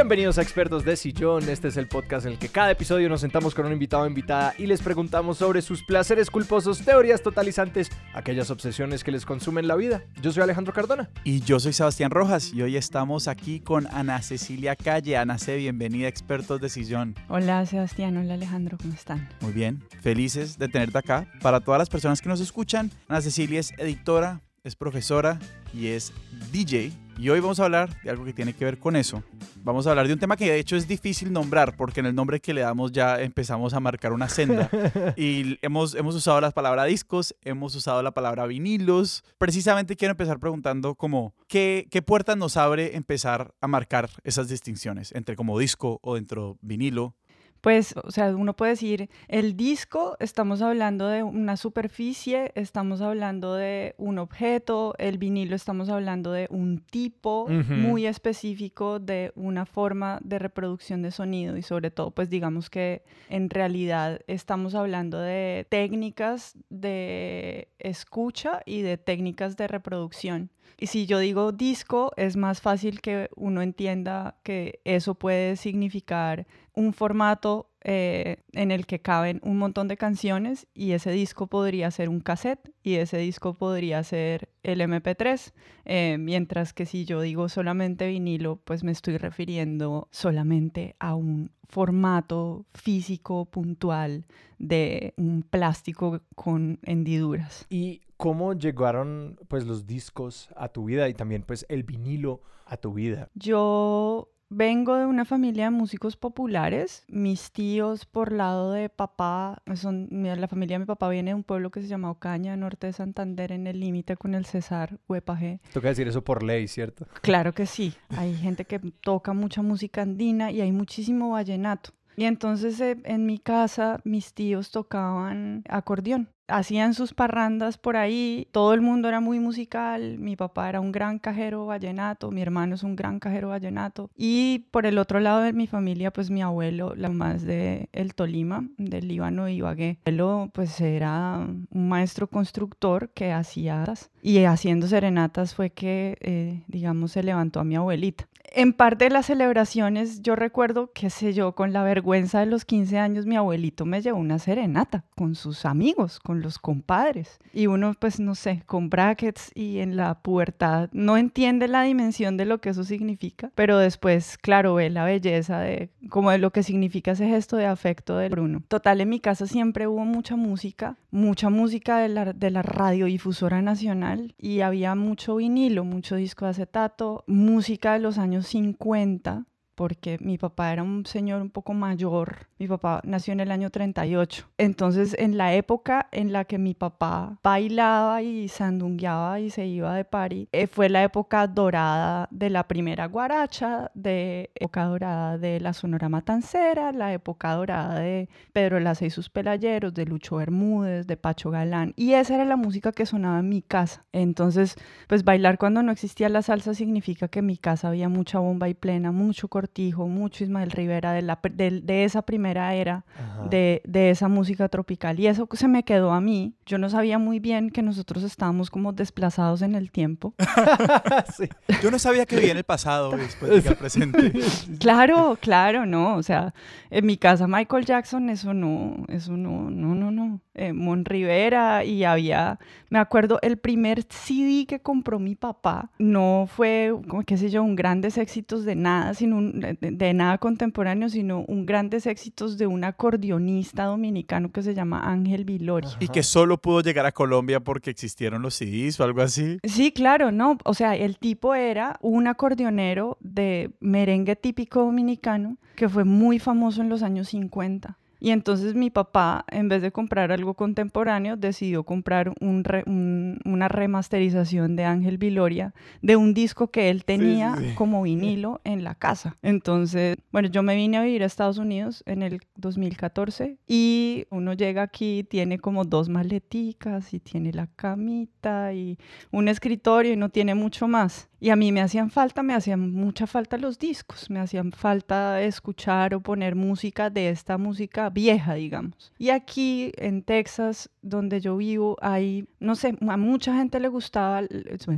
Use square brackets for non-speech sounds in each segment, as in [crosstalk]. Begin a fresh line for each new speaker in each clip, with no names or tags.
Bienvenidos a Expertos de Sillón. Este es el podcast en el que cada episodio nos sentamos con un invitado o invitada y les preguntamos sobre sus placeres culposos, teorías totalizantes, aquellas obsesiones que les consumen la vida. Yo soy Alejandro Cardona.
Y yo soy Sebastián Rojas y hoy estamos aquí con Ana Cecilia Calle. Ana C, bienvenida a Expertos de Sillón.
Hola Sebastián, hola Alejandro, ¿cómo están?
Muy bien, felices de tenerte acá. Para todas las personas que nos escuchan, Ana Cecilia es editora, es profesora y es DJ. Y hoy vamos a hablar de algo que tiene que ver con eso. Vamos a hablar de un tema que de hecho es difícil nombrar porque en el nombre que le damos ya empezamos a marcar una senda. [laughs] y hemos, hemos usado la palabra discos, hemos usado la palabra vinilos. Precisamente quiero empezar preguntando como, ¿qué, qué puertas nos abre empezar a marcar esas distinciones entre como disco o dentro vinilo?
Pues, o sea, uno puede decir, el disco, estamos hablando de una superficie, estamos hablando de un objeto, el vinilo, estamos hablando de un tipo muy específico de una forma de reproducción de sonido y sobre todo, pues digamos que en realidad estamos hablando de técnicas de escucha y de técnicas de reproducción. Y si yo digo disco, es más fácil que uno entienda que eso puede significar un formato eh, en el que caben un montón de canciones y ese disco podría ser un cassette y ese disco podría ser el MP3, eh, mientras que si yo digo solamente vinilo, pues me estoy refiriendo solamente a un formato físico puntual de un plástico con hendiduras.
¿Y cómo llegaron pues los discos a tu vida y también pues el vinilo a tu vida?
Yo Vengo de una familia de músicos populares. Mis tíos por lado de papá, son, la familia de mi papá viene de un pueblo que se llama Ocaña, norte de Santander, en el límite con el César Huepaje.
Toca decir eso por ley, ¿cierto?
Claro que sí. [laughs] Hay gente que toca mucha música andina y hay muchísimo vallenato. Y entonces eh, en mi casa mis tíos tocaban acordeón hacían sus parrandas por ahí, todo el mundo era muy musical, mi papá era un gran cajero vallenato, mi hermano es un gran cajero vallenato y por el otro lado de mi familia pues mi abuelo, la más de el Tolima, del Líbano y Ibagué, abuelo pues era un maestro constructor que hacía y haciendo serenatas fue que eh, digamos se levantó a mi abuelita. En parte de las celebraciones, yo recuerdo, qué sé yo, con la vergüenza de los 15 años, mi abuelito me llevó una serenata con sus amigos, con los compadres. Y uno, pues, no sé, con brackets y en la pubertad no entiende la dimensión de lo que eso significa, pero después, claro, ve la belleza de como de lo que significa ese gesto de afecto del Bruno. Total, en mi casa siempre hubo mucha música, mucha música de la, de la radiodifusora nacional y había mucho vinilo, mucho disco de acetato, música de los años 50, porque mi papá era un señor un poco mayor. Mi papá nació en el año 38. Entonces, en la época en la que mi papá bailaba y sandungueaba y se iba de party, eh, fue la época dorada de la primera guaracha, de época dorada de la Sonora Matancera, la época dorada de Pedro Laza y sus pelayeros, de Lucho Bermúdez, de Pacho Galán. Y esa era la música que sonaba en mi casa. Entonces, pues bailar cuando no existía la salsa significa que en mi casa había mucha bomba y plena, mucho corte mucho Ismael Rivera de, la, de, esa primera era de, de, esa música tropical. Y eso se me quedó a mí. Yo no sabía muy bien que nosotros estábamos como desplazados en el tiempo. [laughs]
Yo no sabía que vivía en el pasado [laughs] después de presente. [laughs]
claro, claro, no. O sea, en mi casa Michael Jackson, eso no, eso no, no, no, no. Eh, Mon Rivera y había, me acuerdo, el primer CD que compró mi papá no fue, como qué sé yo, un grandes éxitos de nada, sino un, de, nada contemporáneo, sino un grandes éxitos de un acordeonista dominicano que se llama Ángel Vilori.
Y que solo pudo llegar a Colombia porque existieron los CDs o algo así.
Sí, claro, no. O sea, el tipo era un acordeonero de merengue típico dominicano que fue muy famoso en los años 50. Y entonces mi papá, en vez de comprar algo contemporáneo, decidió comprar una remasterización de Ángel Viloria de un disco que él tenía como vinilo en la casa. Entonces, bueno, yo me vine a vivir a Estados Unidos en el 2014 y uno llega aquí, tiene como dos maleticas y tiene la camita y un escritorio y no tiene mucho más. Y a mí me hacían falta, me hacían mucha falta los discos, me hacían falta escuchar o poner música de esta música vieja, digamos. Y aquí en Texas, donde yo vivo, hay, no sé, a mucha gente le gustaba,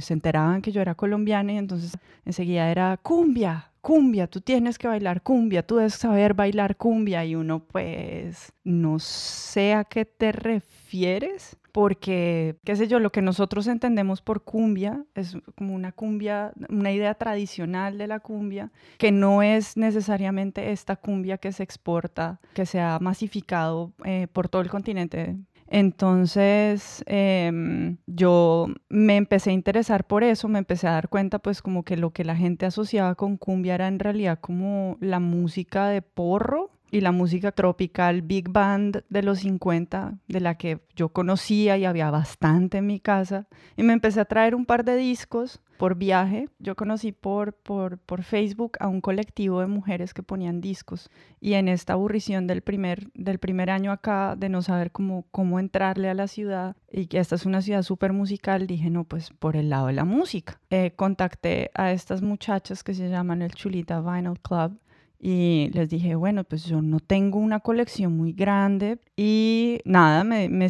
se enteraban que yo era colombiana y entonces enseguida era cumbia, cumbia, tú tienes que bailar cumbia, tú debes saber bailar cumbia y uno pues no sé a qué te refieres porque, qué sé yo, lo que nosotros entendemos por cumbia es como una cumbia, una idea tradicional de la cumbia, que no es necesariamente esta cumbia que se exporta, que se ha masificado eh, por todo el continente. Entonces em, yo me empecé a interesar por eso, me empecé a dar cuenta pues como que lo que la gente asociaba con cumbia era en realidad como la música de porro y la música tropical big band de los 50, de la que yo conocía y había bastante en mi casa. Y me empecé a traer un par de discos por viaje. Yo conocí por, por, por Facebook a un colectivo de mujeres que ponían discos. Y en esta aburrición del primer, del primer año acá, de no saber cómo, cómo entrarle a la ciudad, y que esta es una ciudad súper musical, dije, no, pues por el lado de la música. Eh, contacté a estas muchachas que se llaman el Chulita Vinyl Club y les dije, bueno, pues yo no tengo una colección muy grande y nada, me, me,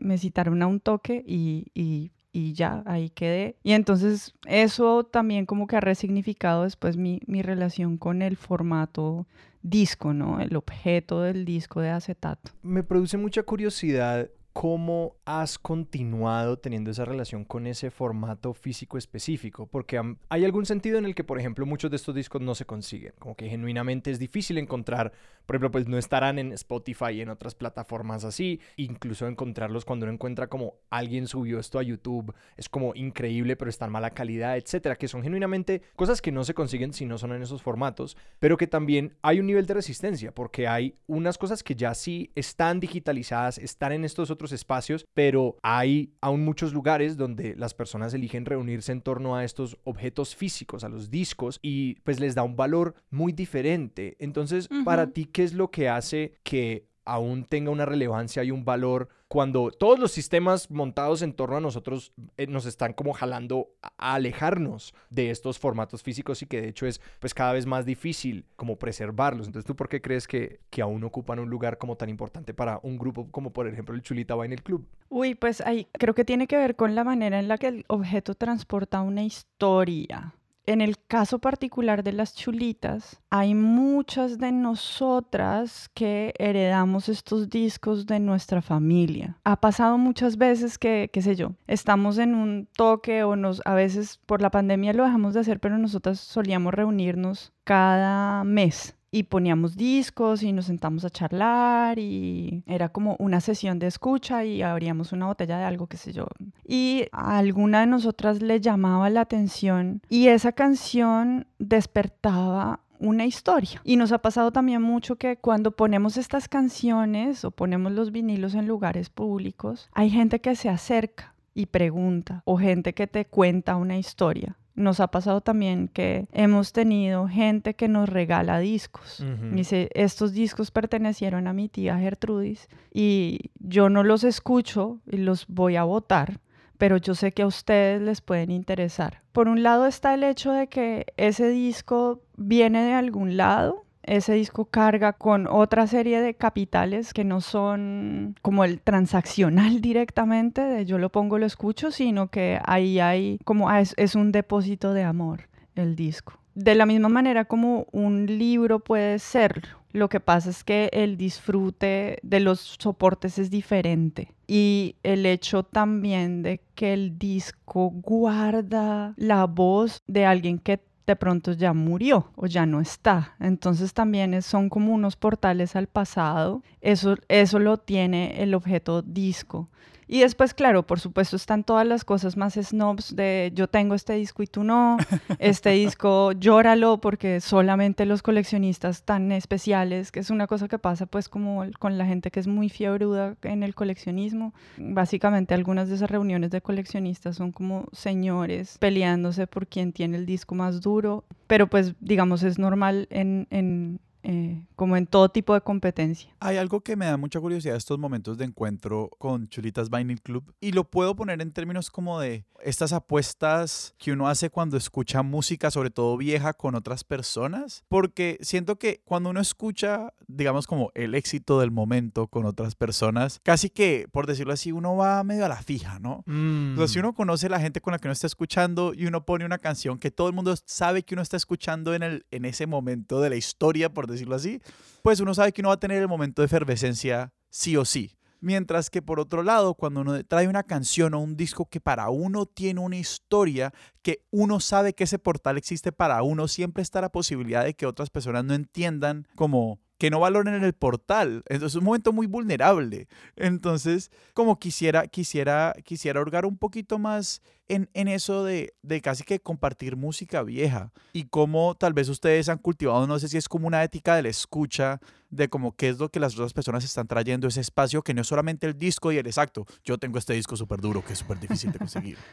me, citaron a un toque y, y, y, ya, ahí quedé. Y entonces eso también como que ha resignificado después mi, mi relación con el formato disco, ¿no? El objeto del disco de acetato.
Me produce mucha curiosidad ¿cómo has continuado teniendo esa relación con ese formato físico específico? Porque hay algún sentido en el que, por ejemplo, muchos de estos discos no se consiguen, como que genuinamente es difícil encontrar, por ejemplo, pues no estarán en Spotify y en otras plataformas así, incluso encontrarlos cuando uno encuentra como alguien subió esto a YouTube, es como increíble, pero está en mala calidad, etcétera, que son genuinamente cosas que no se consiguen si no son en esos formatos, pero que también hay un nivel de resistencia, porque hay unas cosas que ya sí están digitalizadas, están en estos otros espacios, pero hay aún muchos lugares donde las personas eligen reunirse en torno a estos objetos físicos, a los discos, y pues les da un valor muy diferente. Entonces, para ti, ¿qué es lo que hace que aún tenga una relevancia y un valor cuando todos los sistemas montados en torno a nosotros eh, nos están como jalando a, alejarnos de estos formatos físicos y que de hecho es pues cada vez más difícil como preservarlos. Entonces, ¿tú por qué crees que, que aún ocupan un lugar como tan importante para un grupo como por ejemplo el Chulita va en el club?
Uy, pues ahí creo que tiene que ver con la manera en la que el objeto transporta una historia en el caso particular de las chulitas, hay muchas de nosotras que heredamos estos discos de nuestra familia. Ha pasado muchas veces que, qué sé yo, estamos en un toque o nos, a veces por la pandemia lo dejamos de hacer, pero nosotras solíamos reunirnos cada mes y poníamos discos y nos sentamos a charlar y era como una sesión de escucha y abríamos una botella de algo, qué sé yo. Y a alguna de nosotras le llamaba la atención y esa canción despertaba una historia. Y nos ha pasado también mucho que cuando ponemos estas canciones o ponemos los vinilos en lugares públicos, hay gente que se acerca y pregunta o gente que te cuenta una historia nos ha pasado también que hemos tenido gente que nos regala discos. Dice, estos discos pertenecieron a mi tía Gertrudis y yo no los escucho y los voy a votar, pero yo sé que a ustedes les pueden interesar. Por un lado está el hecho de que ese disco viene de algún lado ese disco carga con otra serie de capitales que no son como el transaccional [laughs] directamente de yo lo pongo, lo escucho, sino que ahí hay como ah, es, es un depósito de amor el disco. De la misma manera como un libro puede ser, lo que pasa es que el disfrute de los soportes es diferente. Y el hecho también de que el disco guarda la voz de alguien que de pronto ya murió o ya no está. Entonces también son como unos portales al pasado. Eso, eso lo tiene el objeto disco. Y después, claro, por supuesto, están todas las cosas más snobs de yo tengo este disco y tú no, [laughs] este disco llóralo porque solamente los coleccionistas tan especiales, que es una cosa que pasa pues como con la gente que es muy fiebruda en el coleccionismo. Básicamente algunas de esas reuniones de coleccionistas son como señores peleándose por quién tiene el disco más duro, pero pues digamos es normal en, en eh, como en todo tipo de competencia.
Hay algo que me da mucha curiosidad estos momentos de encuentro con Chulitas Vinyl Club y lo puedo poner en términos como de estas apuestas que uno hace cuando escucha música, sobre todo vieja, con otras personas, porque siento que cuando uno escucha, digamos como el éxito del momento con otras personas, casi que, por decirlo así, uno va medio a la fija, ¿no?
Mm.
O sea, si uno conoce a la gente con la que uno está escuchando y uno pone una canción que todo el mundo sabe que uno está escuchando en, el, en ese momento de la historia, por decirlo así, pues uno sabe que uno va a tener el momento de efervescencia sí o sí. Mientras que por otro lado, cuando uno trae una canción o un disco que para uno tiene una historia, que uno sabe que ese portal existe para uno, siempre está la posibilidad de que otras personas no entiendan como que no valoren el portal. Entonces es un momento muy vulnerable. Entonces, como quisiera, quisiera, quisiera hurgar un poquito más en, en eso de, de casi que compartir música vieja y cómo tal vez ustedes han cultivado, no sé si es como una ética de la escucha, de como qué es lo que las otras personas están trayendo, ese espacio que no es solamente el disco y el exacto. Yo tengo este disco súper duro que es súper difícil de conseguir. [laughs]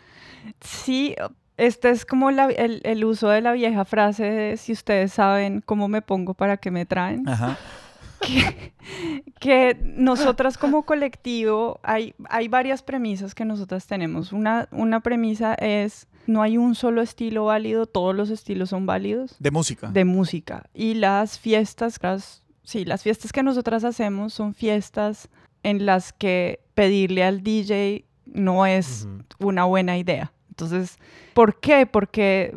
Sí, este es como la- el, el uso de la vieja frase de si ustedes saben cómo me pongo para que me traen.
Ajá. [laughs]
que, que nosotras como colectivo hay, hay varias premisas que nosotras tenemos. Una, una premisa es no hay un solo estilo válido, todos los estilos son válidos
De música.
de música. Y las fiestas, las, sí, las fiestas que nosotras hacemos son fiestas en las que pedirle al DJ no es una buena idea. Entonces, ¿por qué? Porque,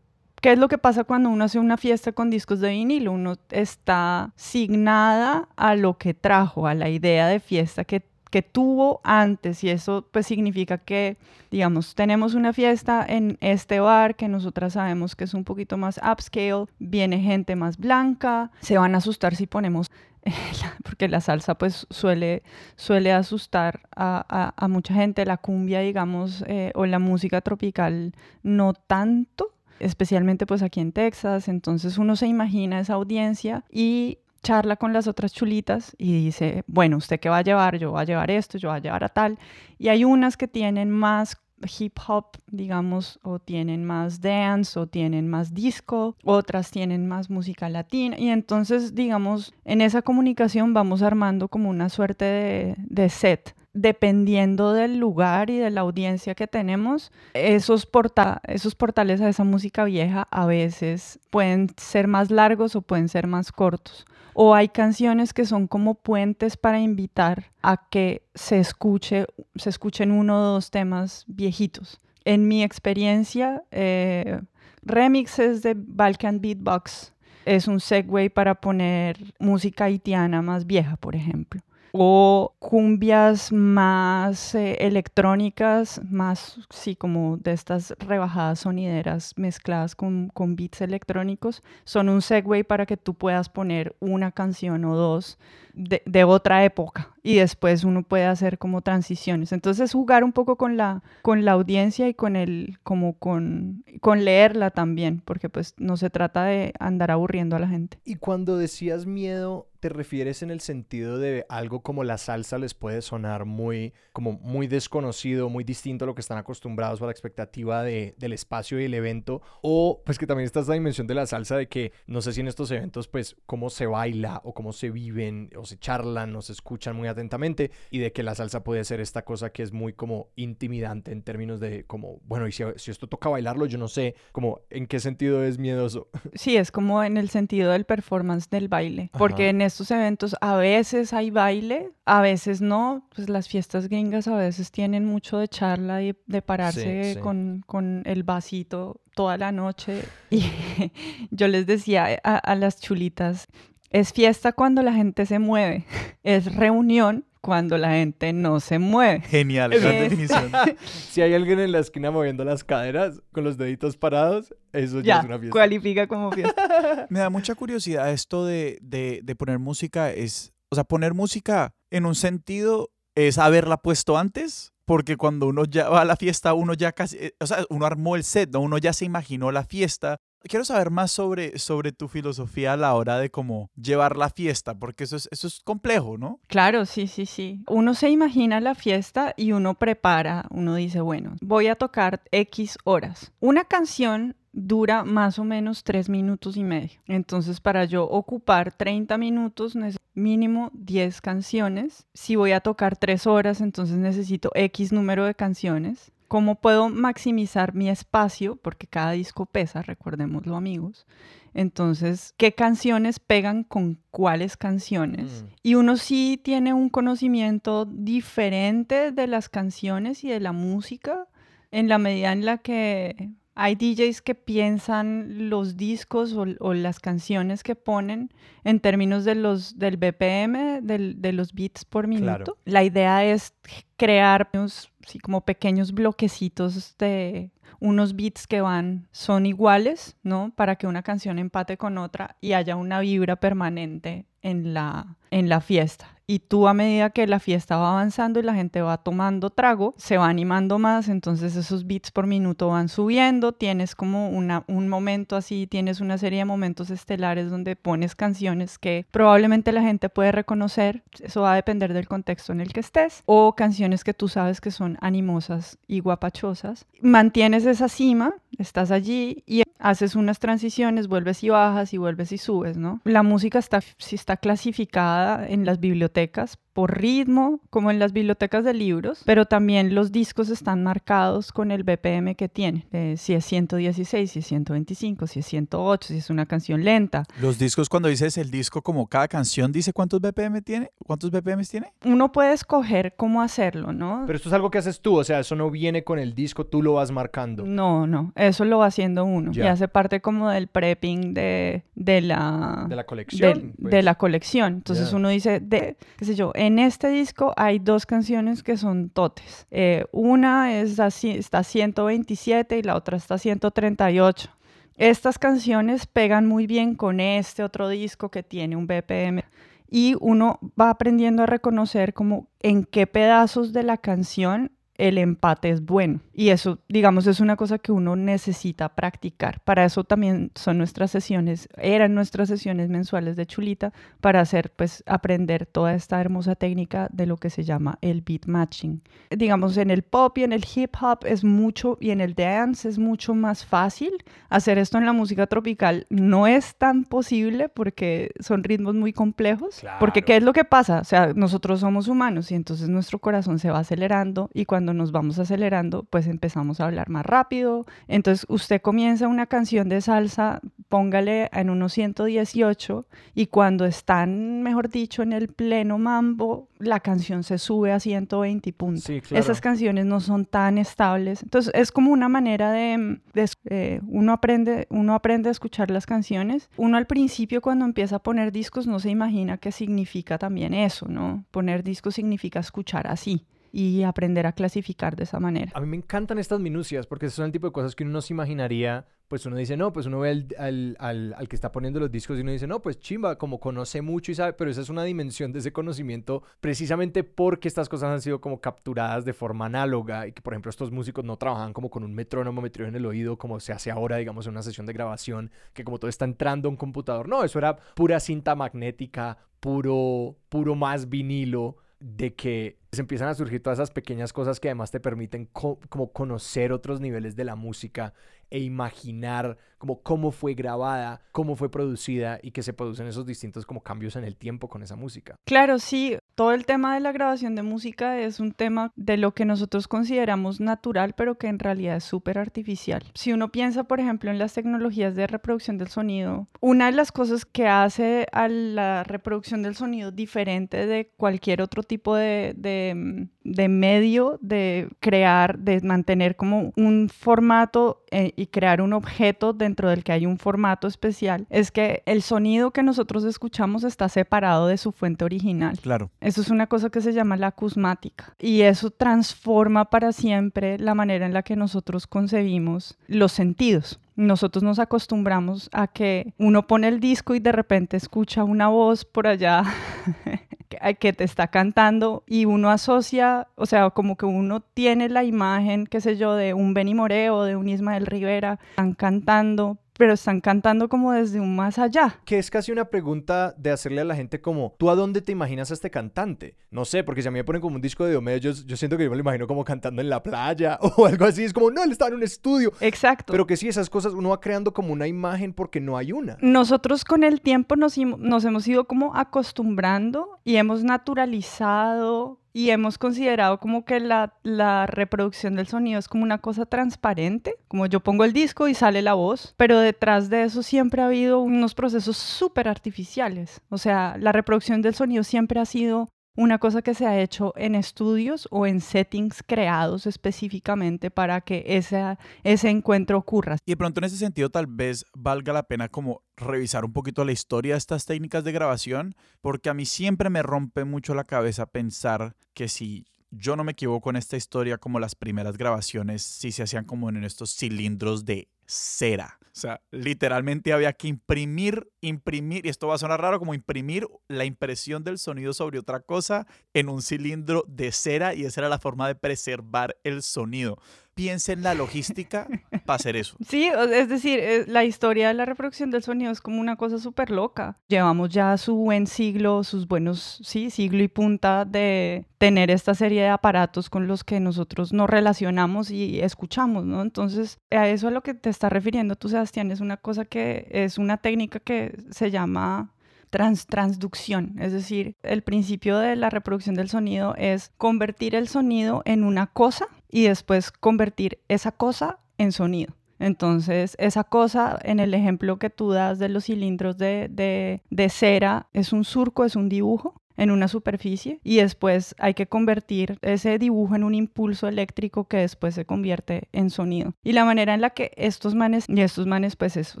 ¿qué es lo que pasa cuando uno hace una fiesta con discos de vinilo? Uno está signada a lo que trajo, a la idea de fiesta que, que tuvo antes y eso pues significa que, digamos, tenemos una fiesta en este bar que nosotras sabemos que es un poquito más upscale, viene gente más blanca, se van a asustar si ponemos [laughs] porque la salsa pues suele, suele asustar a, mucha gente, la cumbia digamos eh, o la música tropical no tanto, especialmente pues aquí en Texas, entonces uno se imagina esa audiencia y charla con las otras chulitas y dice, bueno, ¿usted qué va a llevar? Yo voy a llevar esto, yo voy a llevar a tal. Y hay unas que tienen más hip hop, digamos, o tienen más dance, o tienen más disco, otras tienen más música latina. Y entonces, digamos, en esa comunicación vamos armando como una suerte de, set. Dependiendo del lugar y de la audiencia que tenemos, esos portales a esa música vieja a veces pueden ser más largos o pueden ser más cortos. O hay canciones que son como puentes para invitar a que se escuche, se escuchen uno o dos temas viejitos. En mi experiencia, eh, remixes de Balkan Beatbox es un segue para poner música haitiana más vieja, por ejemplo. O cumbias más eh, electrónicas, más, sí, como de estas rebajadas sonideras mezcladas con, con beats electrónicos, son un segue para que tú puedas poner una canción o dos de, de otra época y después uno puede hacer como transiciones. Entonces jugar un poco con la, con la audiencia y con el, como con, con leerla también, porque pues no se trata de andar aburriendo a la gente.
Y cuando decías miedo, ¿te refieres en el sentido de algo como la salsa les puede sonar muy, como muy desconocido, muy distinto a lo que están acostumbrados o a la expectativa de, del espacio y el evento? O pues que también está esta dimensión de la salsa de que no sé si en estos eventos pues cómo se baila o cómo se viven o se charlan o se escuchan muy atentamente y de que la salsa puede ser esta cosa que es muy como intimidante en términos de como, bueno, y si, si esto toca bailarlo, yo no sé como en qué sentido es miedoso.
Sí, es como en el sentido del performance del baile,
Ajá.
porque en estos eventos a veces hay baile, a veces no, pues las fiestas gringas a veces tienen mucho de charla y de pararse
sí.
Con, con el vasito toda la noche. Y [laughs] yo les decía a, a las chulitas, es fiesta cuando la gente se mueve, [laughs] es reunión cuando la gente no se mueve.
Genial, gran
Es-
definición. [laughs]
Si hay alguien en la esquina moviendo las caderas con los deditos parados, eso ya,
Ya,
es una fiesta.
cualifica como fiesta. [laughs]
Me da mucha curiosidad esto de, de, de poner música. Es, o sea, poner música en un sentido es haberla puesto antes. Porque cuando uno ya va a la fiesta, uno ya casi, eh, o sea, uno armó el set, ¿no? Uno ya se imaginó la fiesta. Quiero saber más sobre, sobre tu filosofía a la hora de cómo llevar la fiesta, porque eso es, eso es complejo, ¿no?
Claro, sí, sí, sí. Uno se imagina la fiesta y uno prepara, uno dice, bueno, voy a tocar X horas. Una canción dura más o menos tres minutos y medio. Entonces, para yo ocupar 30 minutos, necesito mínimo 10 canciones. Si voy a tocar tres horas, entonces necesito X número de canciones. ¿Cómo puedo maximizar mi espacio? Porque cada disco pesa, recordémoslo amigos. Entonces, ¿qué canciones pegan con cuáles canciones?
Mm.
Y uno sí tiene un conocimiento diferente de las canciones y de la música en la medida en la que hay DJs que piensan los discos o, o las canciones que ponen en términos de los, del BPM, del- de los beats por minuto.
Claro.
La idea es crear unos, sí, como pequeños bloquecitos de unos beats que van, son iguales, ¿no? Para que una canción empate con otra y haya una vibra permanente en la, en la fiesta. Y tú a medida que la fiesta va avanzando y la gente va tomando trago, se va animando más, entonces esos beats por minuto van subiendo, tienes como una, un momento así, tienes una serie de momentos estelares donde pones canciones que probablemente la gente puede reconocer, eso va a depender del contexto en el que estés, o canciones que tú sabes que son animosas y guapachosas. Mantienes esa cima, estás allí y haces unas transiciones, vuelves y bajas y vuelves y subes, ¿no? La música está, sí está clasificada en las bibliotecas por ritmo, como en las bibliotecas de libros, pero también los discos están marcados con el BPM que tiene, eh, si es 116, si es 125, si es 108, si es una canción lenta.
Los discos, cuando dices el disco, como cada canción dice cuántos BPM tiene, cuántos BPMs tiene.
Uno puede escoger cómo hacerlo, ¿no?
Pero esto es algo que haces tú, o sea, eso no viene con el disco, tú lo vas marcando.
No, no, eso lo va haciendo uno y
Ya.
hace parte como del prepping de, de la...
De la colección.
del-
pues.
de la colección. Entonces
Ya.
uno dice, de, qué sé yo, en este disco hay dos canciones que son totes. Eh, una es así, está 127 y la otra está 138. Estas canciones pegan muy bien con este otro disco que tiene un BPM y uno va aprendiendo a reconocer como en qué pedazos de la canción el empate es bueno. Y eso, digamos, es una cosa que uno necesita practicar. Para eso también son nuestras sesiones, eran nuestras sesiones mensuales de chulita, para hacer, pues, aprender toda esta hermosa técnica de lo que se llama el beat matching. Digamos, en el pop y en el hip hop es mucho, y en el dance es mucho más fácil. Hacer esto en la música tropical no es tan posible porque son ritmos muy complejos. Porque. ¿qué es lo que pasa? O sea, nosotros somos humanos y entonces nuestro corazón se va acelerando y cuando nos vamos acelerando, pues empezamos a hablar más rápido. Entonces, usted comienza una canción de salsa, póngale en unos 118 y cuando están, mejor dicho, en el pleno mambo, la canción se sube a 120 y punto.
Sí, claro.
Esas canciones no son tan estables. Entonces, es como una manera de, de- eh, uno aprende, uno aprende a escuchar las canciones. Uno al principio cuando empieza a poner discos no se imagina qué significa también eso, ¿no? Poner discos significa escuchar así y aprender a clasificar de esa manera.
A mí me encantan estas minucias porque son el tipo de cosas que uno no se imaginaría. Pues uno dice, no, pues uno ve al, al- al- que está poniendo los discos y uno dice, no, pues chimba, como conoce mucho y sabe, pero esa es una dimensión de ese conocimiento precisamente porque estas cosas han sido como capturadas de forma análoga y que, por ejemplo, estos músicos no trabajan como con un metrónomo metido en el oído como se hace ahora, digamos, en una sesión de grabación, que como todo está entrando a un computador. No, eso era pura cinta magnética, puro, puro más vinilo de que se empiezan a surgir todas esas pequeñas cosas que además te permiten co- como conocer otros niveles de la música e imaginar como cómo fue grabada, cómo fue producida y que se producen esos distintos como cambios en el tiempo con esa música.
Claro, sí, todo el tema de la grabación de música es un tema de lo que nosotros consideramos natural, pero que en realidad es súper artificial. Si uno piensa, por ejemplo, en las tecnologías de reproducción del sonido, una de las cosas que hace a la reproducción del sonido diferente de cualquier otro tipo de, de, mm, medio de crear, de mantener como un formato eh, y crear un objeto dentro del que hay un formato especial, es que el sonido que nosotros escuchamos está separado de su fuente original.
Claro.
Eso es una cosa que se llama la acusmática y eso transforma para siempre la manera en la que nosotros concebimos los sentidos. Nosotros nos acostumbramos a que uno pone el disco y de repente escucha una voz por allá [laughs] que- te está cantando y uno asocia, o sea, como que uno tiene la imagen, qué sé yo, de un Benny Moreo, de un Ismael Rivera, están cantando, pero están cantando como desde un más allá.
Que es casi una pregunta de hacerle a la gente como, ¿tú a dónde te imaginas a este cantante? No sé, porque si a mí me ponen como un disco de Diomedes, yo, yo siento que yo me lo imagino como cantando en la playa [laughs] o algo así. Es como, no, él estaba en un estudio.
Exacto.
Pero que sí, esas cosas uno va creando como una imagen porque no hay una.
Nosotros con el tiempo nos, nos hemos ido como acostumbrando y hemos naturalizado y hemos considerado como que la, la, reproducción del sonido es como una cosa transparente, como yo pongo el disco y sale la voz, pero detrás de eso siempre ha habido unos procesos súper artificiales. O sea, la reproducción del sonido siempre ha sido una cosa que se ha hecho en estudios o en settings creados específicamente para que ese, ese encuentro ocurra.
Y de pronto en ese sentido tal vez valga la pena como revisar un poquito la historia de estas técnicas de grabación, porque a mí siempre me rompe mucho la cabeza pensar que si yo no me equivoco en esta historia, como las primeras grabaciones sí se hacían como en estos cilindros de cera. O sea, literalmente había que imprimir, imprimir, y esto va a sonar raro, como imprimir la impresión del sonido sobre otra cosa en un cilindro de cera y esa era la forma de preservar el sonido piense en la logística [laughs] para hacer eso.
Sí, es decir, eh, la historia de la reproducción del sonido es como una cosa súper loca. Llevamos ya su buen siglo, sus buenos, sí, siglo y punta de tener esta serie de aparatos con los que nosotros nos relacionamos y escuchamos, ¿no? Entonces, a eso a lo que te está refiriendo tú, Sebastián, es una cosa que es una técnica que se llama trans transducción, es decir, el principio de la reproducción del sonido es convertir el sonido en una cosa y después convertir esa cosa en sonido. Entonces, esa cosa, en el ejemplo que tú das de los cilindros de, de, de cera, es un surco, es un dibujo en una superficie y después hay que convertir ese dibujo en un impulso eléctrico que después se convierte en sonido. Y la manera en la que estos manes, y estos manes pues eso,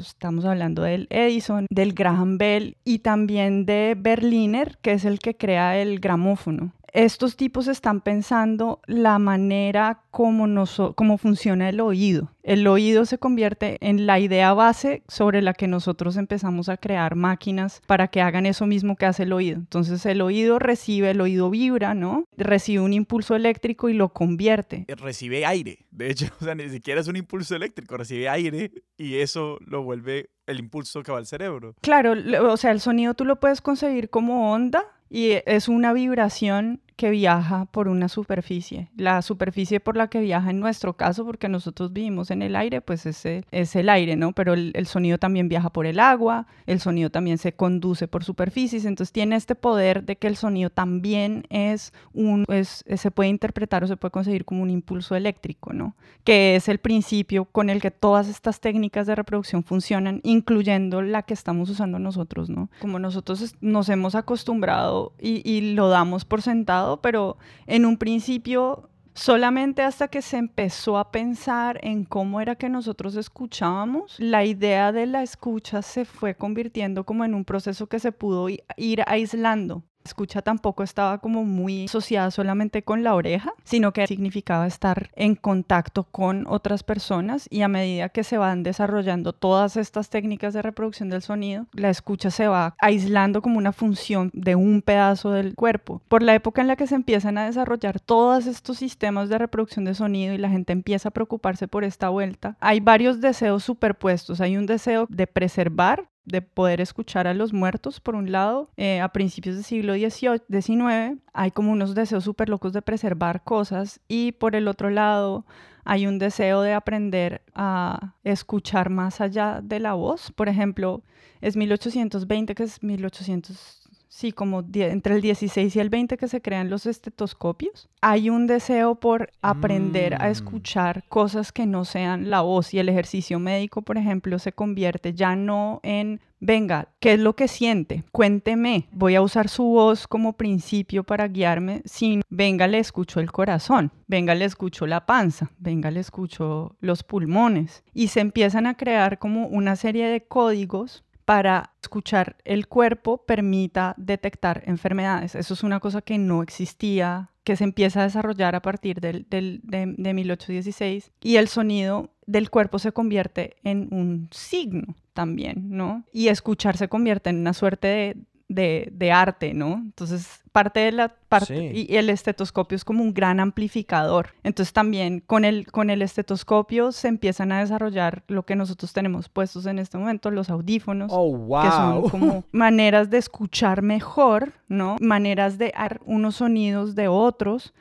estamos hablando del Edison, del Graham Bell y también de Berliner, que es el que crea el gramófono estos tipos están pensando la manera como, como funciona el oído. El oído se convierte en la idea base sobre la que nosotros empezamos a crear máquinas para que hagan eso mismo que hace el oído. Entonces el oído recibe, el oído vibra, ¿no? Recibe un impulso eléctrico y lo convierte.
Eh, recibe aire. De hecho, [laughs] o sea, ni siquiera es un impulso eléctrico, recibe aire y eso lo vuelve el impulso que va al cerebro.
Claro, o sea, el sonido tú lo puedes conseguir como onda y es una vibración que viaja por una superficie. La superficie por la que viaja en nuestro caso, porque nosotros vivimos en el aire, pues es, es el aire, ¿no? Pero el, sonido también viaja por el agua, el sonido también se conduce por superficies, entonces tiene este poder de que el sonido también es un, es, se puede interpretar o se puede conseguir como un impulso eléctrico, ¿no? Que es el principio con el que todas estas técnicas de reproducción funcionan, incluyendo la que estamos usando nosotros, ¿no? Como nosotros nos hemos acostumbrado y, y lo damos por sentado, pero en un principio solamente hasta que se empezó a pensar en cómo era que nosotros escuchábamos, la idea de la escucha se fue convirtiendo como en un proceso que se pudo ir aislando escucha tampoco estaba como muy asociada solamente con la oreja, sino que significaba estar en contacto con otras personas y a medida que se van desarrollando todas estas técnicas de reproducción del sonido, la escucha se va aislando como una función de un pedazo del cuerpo. Por la época en la que se empiezan a desarrollar todos estos sistemas de reproducción de sonido y la gente empieza a preocuparse por esta vuelta, hay varios deseos superpuestos. Hay un deseo de preservar de poder escuchar a los muertos, por un lado, eh, a principios del siglo XIX, hay como unos deseos súper locos de preservar cosas y por el otro lado hay un deseo de aprender a escuchar más allá de la voz. Por ejemplo, es 1820, que es 1800 sí, como entre el 16 y el 20 que se crean los estetoscopios, hay un deseo por aprender a mm. escuchar cosas que no sean la voz y el ejercicio médico, por ejemplo, se convierte ya no en venga, ¿qué es lo que siente? Cuénteme, voy a usar su voz como principio para guiarme, sin venga, le escucho el corazón, venga, le escucho la panza, venga, le escucho los pulmones. Y se empiezan a crear como una serie de códigos para escuchar el cuerpo permita detectar enfermedades. Eso es una cosa que no existía, que se empieza a desarrollar a partir del, de, de 1816 y el sonido del cuerpo se convierte en un signo también, ¿no? Y escuchar se convierte en una suerte de de, de arte, ¿no? Entonces, parte de la parte
Sí.
y el estetoscopio es como un gran amplificador. Entonces, también con el, con el estetoscopio se empiezan a desarrollar lo que nosotros tenemos puestos en este momento, los audífonos
Oh,
que son
wow.
como [laughs] maneras de escuchar mejor, ¿no? Maneras de dar unos sonidos de otros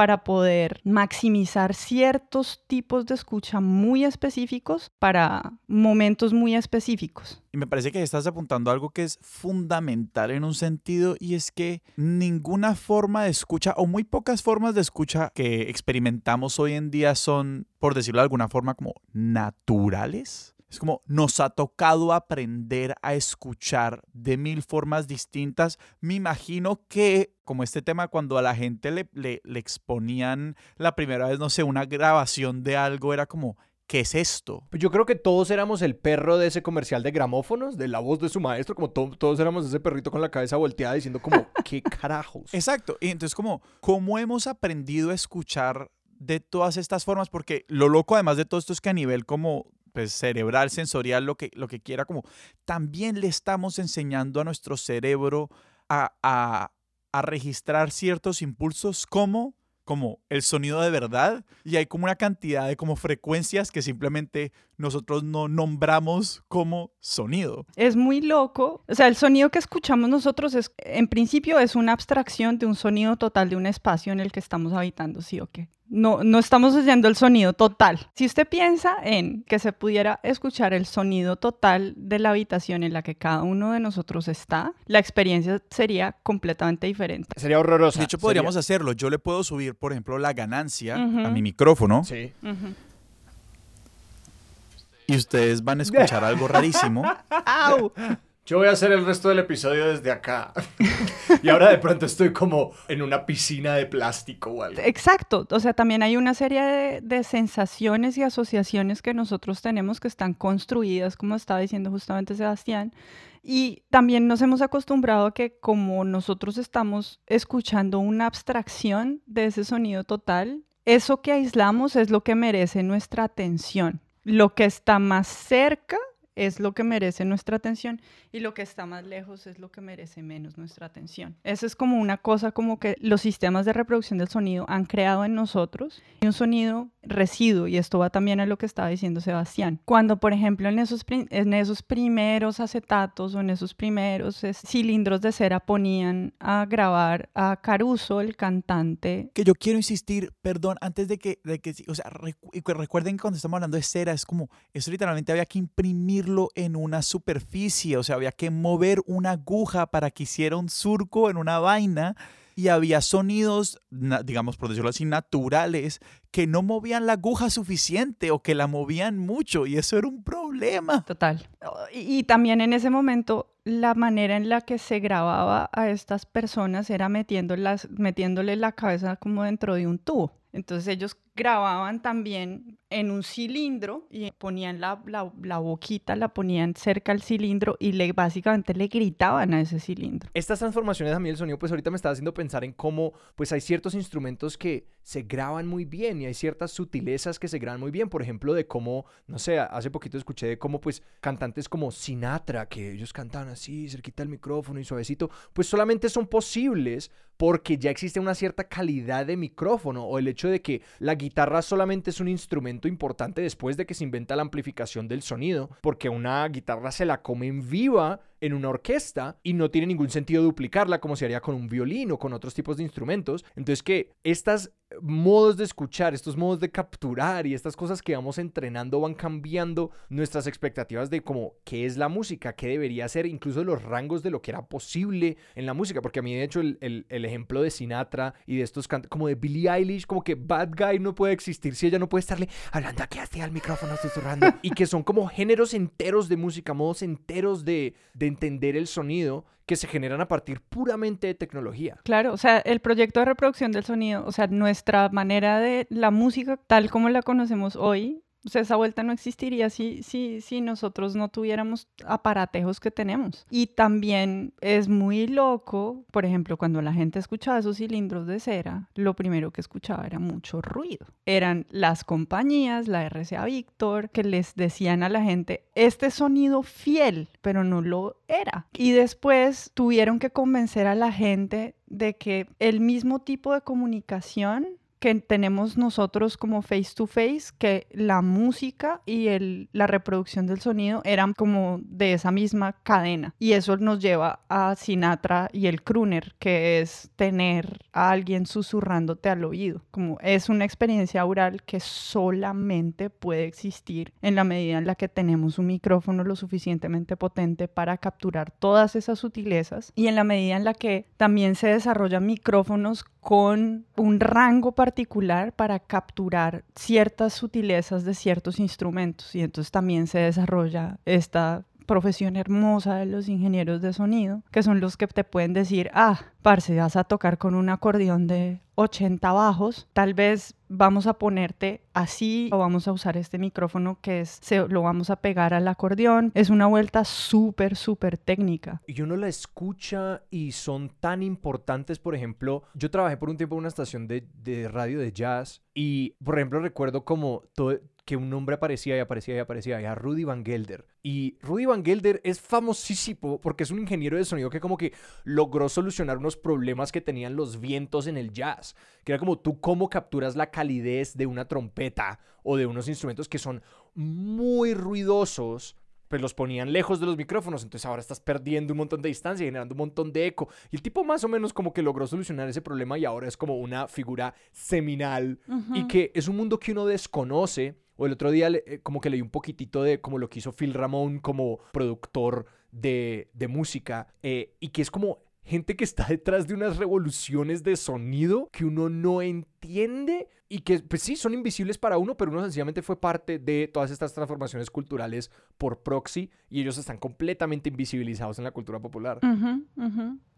para poder maximizar ciertos tipos de escucha muy específicos para momentos muy específicos.
Y me parece que estás apuntando algo que es fundamental en un sentido y es que ninguna forma de escucha o muy pocas formas de escucha que experimentamos hoy en día son, por decirlo de alguna forma, como naturales. Es como nos ha tocado aprender a escuchar de mil formas distintas. Me imagino que, como este tema, cuando a la gente le, le, le exponían la primera vez, no sé, una grabación de algo, era como, ¿qué es esto?
Pues Yo creo que todos éramos el perro de ese comercial de gramófonos, de la voz de su maestro, como to- todos éramos ese perrito con la cabeza volteada diciendo como, [laughs] ¿qué carajos?
Exacto. Y entonces, como, ¿cómo hemos aprendido a escuchar de todas estas formas? Porque lo loco, además de todo esto, es que a nivel como pues, cerebral, sensorial, lo que, lo que quiera, como también le estamos enseñando a nuestro cerebro a, a, a registrar ciertos impulsos como como el sonido de verdad y hay como una cantidad de como frecuencias que simplemente nosotros no nombramos como sonido.
Es muy loco. O sea, el sonido que escuchamos nosotros es, en principio, es una abstracción de un sonido total de un espacio en el que estamos habitando, ¿sí o qué? No, no estamos oyendo el sonido total. Si usted piensa en que se pudiera escuchar el sonido total de la habitación en la que cada uno de nosotros está, la experiencia sería completamente diferente.
Sería horroroso.
De hecho, podríamos hacerlo. Yo le puedo subir, por ejemplo, la ganancia a mi micrófono
Sí.
Y ustedes van a escuchar algo rarísimo. [laughs]
Yo voy a hacer el resto del episodio desde acá. [laughs] y ahora de pronto estoy como en una piscina de plástico o algo.
Exacto, o sea, también hay una serie de, de sensaciones y asociaciones que nosotros tenemos que están construidas, como estaba diciendo justamente Sebastián, y también nos hemos acostumbrado a que como nosotros estamos escuchando una abstracción de ese sonido total, eso que aislamos es lo que merece nuestra atención. Lo que está más cerca es lo que merece nuestra atención y lo que está más lejos es lo que merece menos nuestra atención. Eso es como una cosa como que los sistemas de reproducción del sonido han creado en nosotros un sonido residuo y esto va también a lo que estaba diciendo Sebastián. Cuando por ejemplo en esos, en esos primeros acetatos o en esos primeros cilindros de cera ponían a grabar a Caruso, el cantante,
Que yo quiero insistir, perdón, antes de que, de que o sea, recuerden que cuando estamos hablando de cera, es como, eso literalmente había que imprimirlo en una superficie, o sea, había que mover una aguja para que hiciera un surco en una vaina y había sonidos, digamos, por decirlo así, naturales, que no movían la aguja suficiente o que la movían mucho y eso era un problema.
Total. Y, y también en ese momento la manera en la que se grababa a estas personas era metiéndolas, metiéndole la cabeza como dentro de un tubo. Entonces ellos grababan también en un cilindro y ponían la, la- la boquita, la ponían cerca al cilindro y le, básicamente le gritaban a ese cilindro.
Estas transformaciones a mí del sonido, pues ahorita me está haciendo pensar en cómo, pues hay ciertos instrumentos que se graban muy bien y hay ciertas sutilezas que se graban muy bien. Por ejemplo, de cómo, no sé, hace poquito escuché de cómo, pues, cantantes como Sinatra, que ellos cantan así, cerquita del micrófono y suavecito, pues solamente son posibles porque ya existe una cierta calidad de micrófono o el hecho de que la guitarra solamente es un instrumento importante después de que se inventa la amplificación del sonido, porque una guitarra se la comen viva en una orquesta y no tiene ningún sentido duplicarla como se haría con un violín o con otros tipos de instrumentos. Entonces que estos modos de escuchar, estos modos de capturar y estas cosas que vamos entrenando van cambiando nuestras expectativas de como qué es la música, qué debería ser, incluso los rangos de lo que era posible en la música, porque a mí de hecho el, el- el ejemplo de Sinatra y de estos cantantes como de Billie Eilish, como que Bad Guy no puede existir si ella no puede estarle hablando aquí hacia el micrófono, susurrando, y que son como géneros enteros de música, modos enteros de entender el sonido que se generan a partir puramente de tecnología.
Claro, o sea, el proyecto de reproducción del sonido, o sea, nuestra manera de la música tal como la conocemos hoy O sea, esa vuelta no existiría si, si, si nosotros no tuviéramos aparatejos que tenemos. Y también es muy loco, por ejemplo, cuando la gente escuchaba esos cilindros de cera, lo primero que escuchaba era mucho ruido. Eran las compañías, la RCA Victor, que les decían a la gente, este sonido fiel, pero no lo era. Y después tuvieron que convencer a la gente de que el mismo tipo de comunicación que tenemos nosotros como face to face, que la música y el, la reproducción del sonido eran como de esa misma cadena. Y eso nos lleva a Sinatra y el crooner, que es tener a alguien susurrándote al oído. Como es una experiencia oral que solamente puede existir en la medida en la que tenemos un micrófono lo suficientemente potente para capturar todas esas sutilezas y en la medida en la que también se desarrollan micrófonos con un rango particular para capturar ciertas sutilezas de ciertos instrumentos y entonces también se desarrolla esta profesión hermosa de los ingenieros de sonido, que son los que te pueden decir, ah, parce, vas a tocar con un acordeón de 80 bajos, tal vez vamos a ponerte así o vamos a usar este micrófono que es, se, lo vamos a pegar al acordeón. Es una vuelta súper, súper técnica.
Y uno la escucha y son tan importantes, por ejemplo, yo trabajé por un tiempo en una estación de, radio de jazz y, por ejemplo, recuerdo como todo, que un nombre aparecía y aparecía y aparecía, era Rudy Van Gelder. Y Rudy Van Gelder es famosísimo porque es un ingeniero de sonido que como que logró solucionar unos problemas que tenían los vientos en el jazz, que era como tú cómo capturas la calidez de una trompeta o de unos instrumentos que son muy ruidosos pues los ponían lejos de los micrófonos, entonces ahora estás perdiendo un montón de distancia, generando un montón de eco. Y el tipo más o menos como que logró solucionar ese problema y ahora es como una figura seminal y que es un mundo que uno desconoce. O el otro día eh, como que leí un poquitito de como lo que hizo Phil Ramón como productor de, de música eh, y que es como gente que está detrás de unas revoluciones de sonido que uno no entiende y que, pues sí, son invisibles para uno, pero uno sencillamente fue parte de todas estas transformaciones culturales por proxy y ellos están completamente invisibilizados en la cultura popular.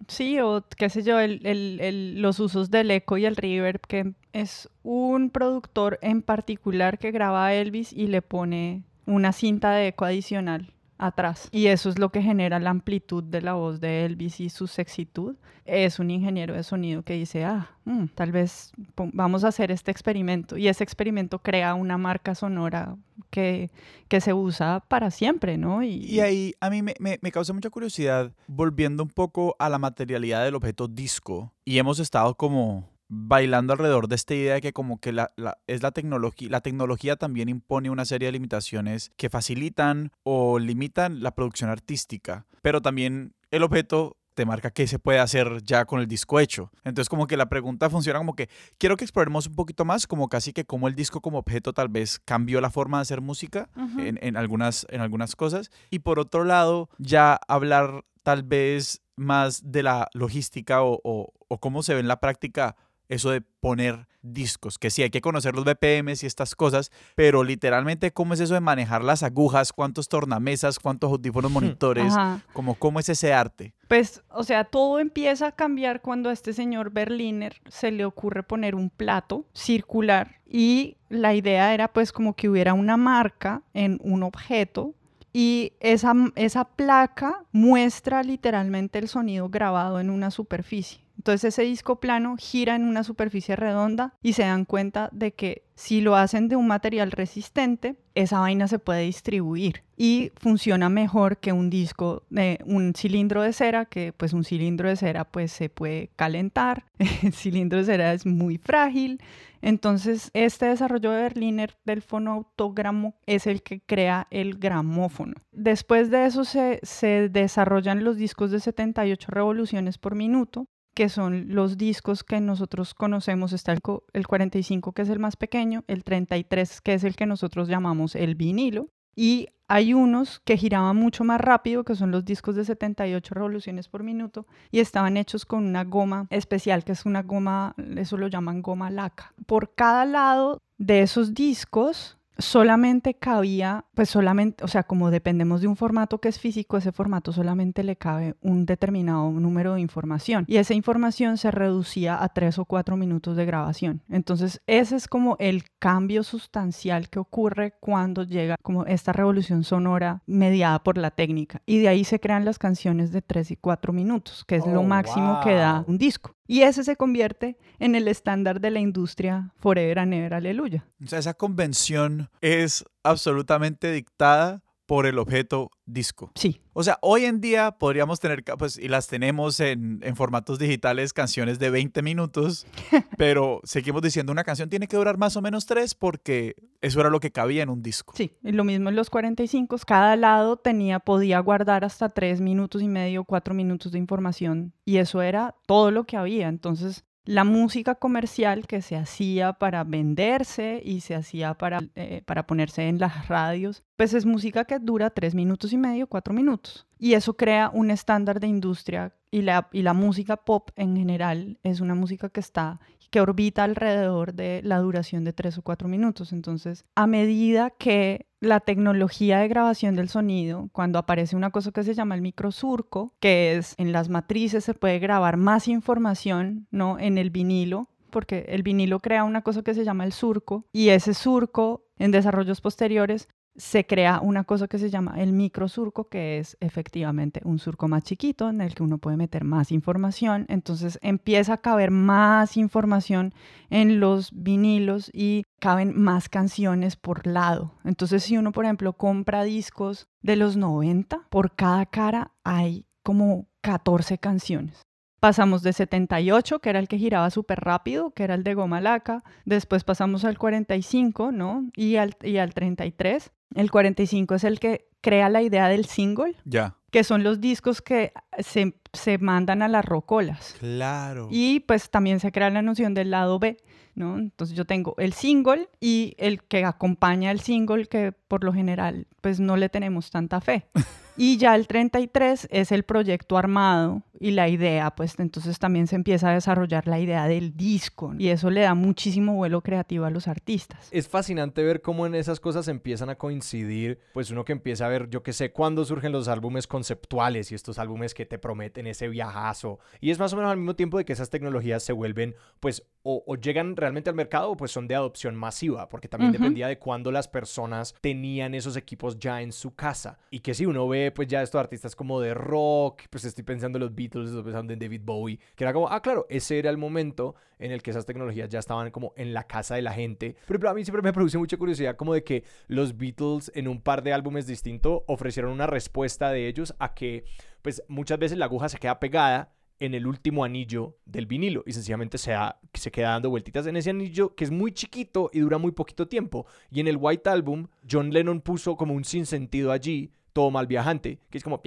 Sí, o qué sé yo, el, los usos del eco y el reverb, que es un productor en particular que graba a Elvis y le pone una cinta de eco adicional atrás. Y eso es lo que genera la amplitud de la voz de Elvis y su sexitud. Es un ingeniero de sonido que dice, ah, mm, tal vez vamos a hacer este experimento. Y ese experimento crea una marca sonora que, que se usa para siempre, ¿no?
Y, ahí a mí me, me, me causa mucha curiosidad, volviendo un poco a la materialidad del objeto disco. Y hemos estado como bailando alrededor de esta idea de que como que la, es la tecnología, la tecnología también impone una serie de limitaciones que facilitan o limitan la producción artística, pero también el objeto te marca qué se puede hacer ya con el disco hecho. Entonces como que la pregunta funciona como que quiero que exploremos un poquito más, como casi que como el disco como objeto tal vez cambió la forma de hacer música en, algunas, en algunas cosas. Y por otro lado, ya hablar tal vez más de la logística o, o cómo se ve en la práctica eso de poner discos, que sí hay que conocer los BPMs y estas cosas, pero literalmente cómo es eso de manejar las agujas, cuántos tornamesas, cuántos audífonos monitores, como cómo es ese arte.
Pues, o sea, todo empieza a cambiar cuando a este señor Berliner se le ocurre poner un plato circular y la idea era pues como que hubiera una marca en un objeto y esa, esa placa muestra literalmente el sonido grabado en una superficie. Entonces ese disco plano gira en una superficie redonda y se dan cuenta de que si lo hacen de un material resistente, esa vaina se puede distribuir y funciona mejor que un disco de un cilindro de cera, que pues un cilindro de cera pues se puede calentar, [laughs] el cilindro de cera es muy frágil. Entonces, este desarrollo de Berliner del fonoautogramo es el que crea el gramófono. Después de eso se, se desarrollan los discos de 78 revoluciones por minuto, que son los discos que nosotros conocemos. Está el, 45, que es el más pequeño, el 33, que es el que nosotros llamamos el vinilo, y hay unos que giraban mucho más rápido, que son los discos de 78 revoluciones por minuto, y estaban hechos con una goma especial, que es una goma, eso lo llaman goma laca. Por cada lado de esos discos solamente cabía, pues solamente, o sea, como dependemos de un formato que es físico, ese formato solamente le cabe un determinado número de información y esa información se reducía a tres o cuatro minutos de grabación. Entonces, ese es como el cambio sustancial que ocurre cuando llega como esta revolución sonora mediada por la técnica y de ahí se crean las canciones de tres y cuatro minutos, que es lo
Oh,
máximo que da un disco. Y ese se convierte en el estándar de la industria forever and ever, aleluya.
O sea, esa convención es absolutamente dictada por el objeto disco.
Sí,
O sea, hoy en día podríamos tener, pues, y las tenemos en, en formatos digitales, canciones de 20 minutos, [laughs] pero seguimos diciendo una canción tiene que durar más o menos tres porque eso era lo que cabía en un disco.
Sí, y lo mismo en los 45. Cada lado tenía, podía guardar hasta tres minutos y medio, cuatro minutos de información. Y eso era todo lo que había. Entonces, la música comercial que se hacía para venderse y se hacía para, eh, para ponerse en las radios, pues es música que dura tres minutos y medio, cuatro minutos. Y eso crea un estándar de industria y la, música pop en general es una música que está que orbita alrededor de la duración de tres o cuatro minutos. Entonces, a medida que la tecnología de grabación del sonido, cuando aparece una cosa que se llama el microsurco, que es en las matrices se puede grabar más información, ¿no? En el vinilo, porque el vinilo crea una cosa que se llama el surco y ese surco en desarrollos posteriores se crea una cosa que se llama el microsurco, que es efectivamente un surco más chiquito en el que uno puede meter más información. Entonces empieza a caber más información en los vinilos y caben más canciones por lado. Entonces si uno, por ejemplo, compra discos de los 90, por cada cara hay como 14 canciones. Pasamos de 78, que era el que giraba súper rápido, que era el de goma laca. Después pasamos al 45, ¿no? Y al, y al 33. El 45 es el que crea la idea del single,
Ya.
que son los discos que se, se mandan a las rocolas.
Claro.
Y pues también se crea la noción del lado B, ¿no? Entonces yo tengo el single y el que acompaña al single, que por lo general pues no le tenemos tanta fe. [laughs] Y ya el 33 es el proyecto armado y la idea, pues entonces también se empieza a desarrollar la idea del disco y eso le da muchísimo vuelo creativo a los artistas.
Es fascinante ver cómo en esas cosas empiezan a coincidir, pues uno que empieza a ver, yo que sé, cuándo surgen los álbumes conceptuales y estos álbumes que te prometen ese viajazo. Y es más o menos al mismo tiempo de que esas tecnologías se vuelven, pues, o, o llegan realmente al mercado o pues son de adopción masiva, porque también
Ujú.
dependía de cuándo las personas tenían esos equipos ya en su casa. Y que si uno ve, pues ya estos artistas como de rock, pues estoy pensando en los Beatles, estoy pensando en David Bowie, que era como, ah, claro, ese era el momento en el que esas tecnologías ya estaban como en la casa de la gente. Ejemplo, a mí siempre me produce mucha curiosidad como de que los Beatles en un par de álbumes distintos ofrecieron una respuesta de ellos a que pues muchas veces la aguja se queda pegada en el último anillo del vinilo y sencillamente se, da- se queda dando vueltitas en ese anillo que es muy chiquito y dura muy poquito tiempo. Y en el White Album, John Lennon puso como un sinsentido allí, todo mal viajante, que es como...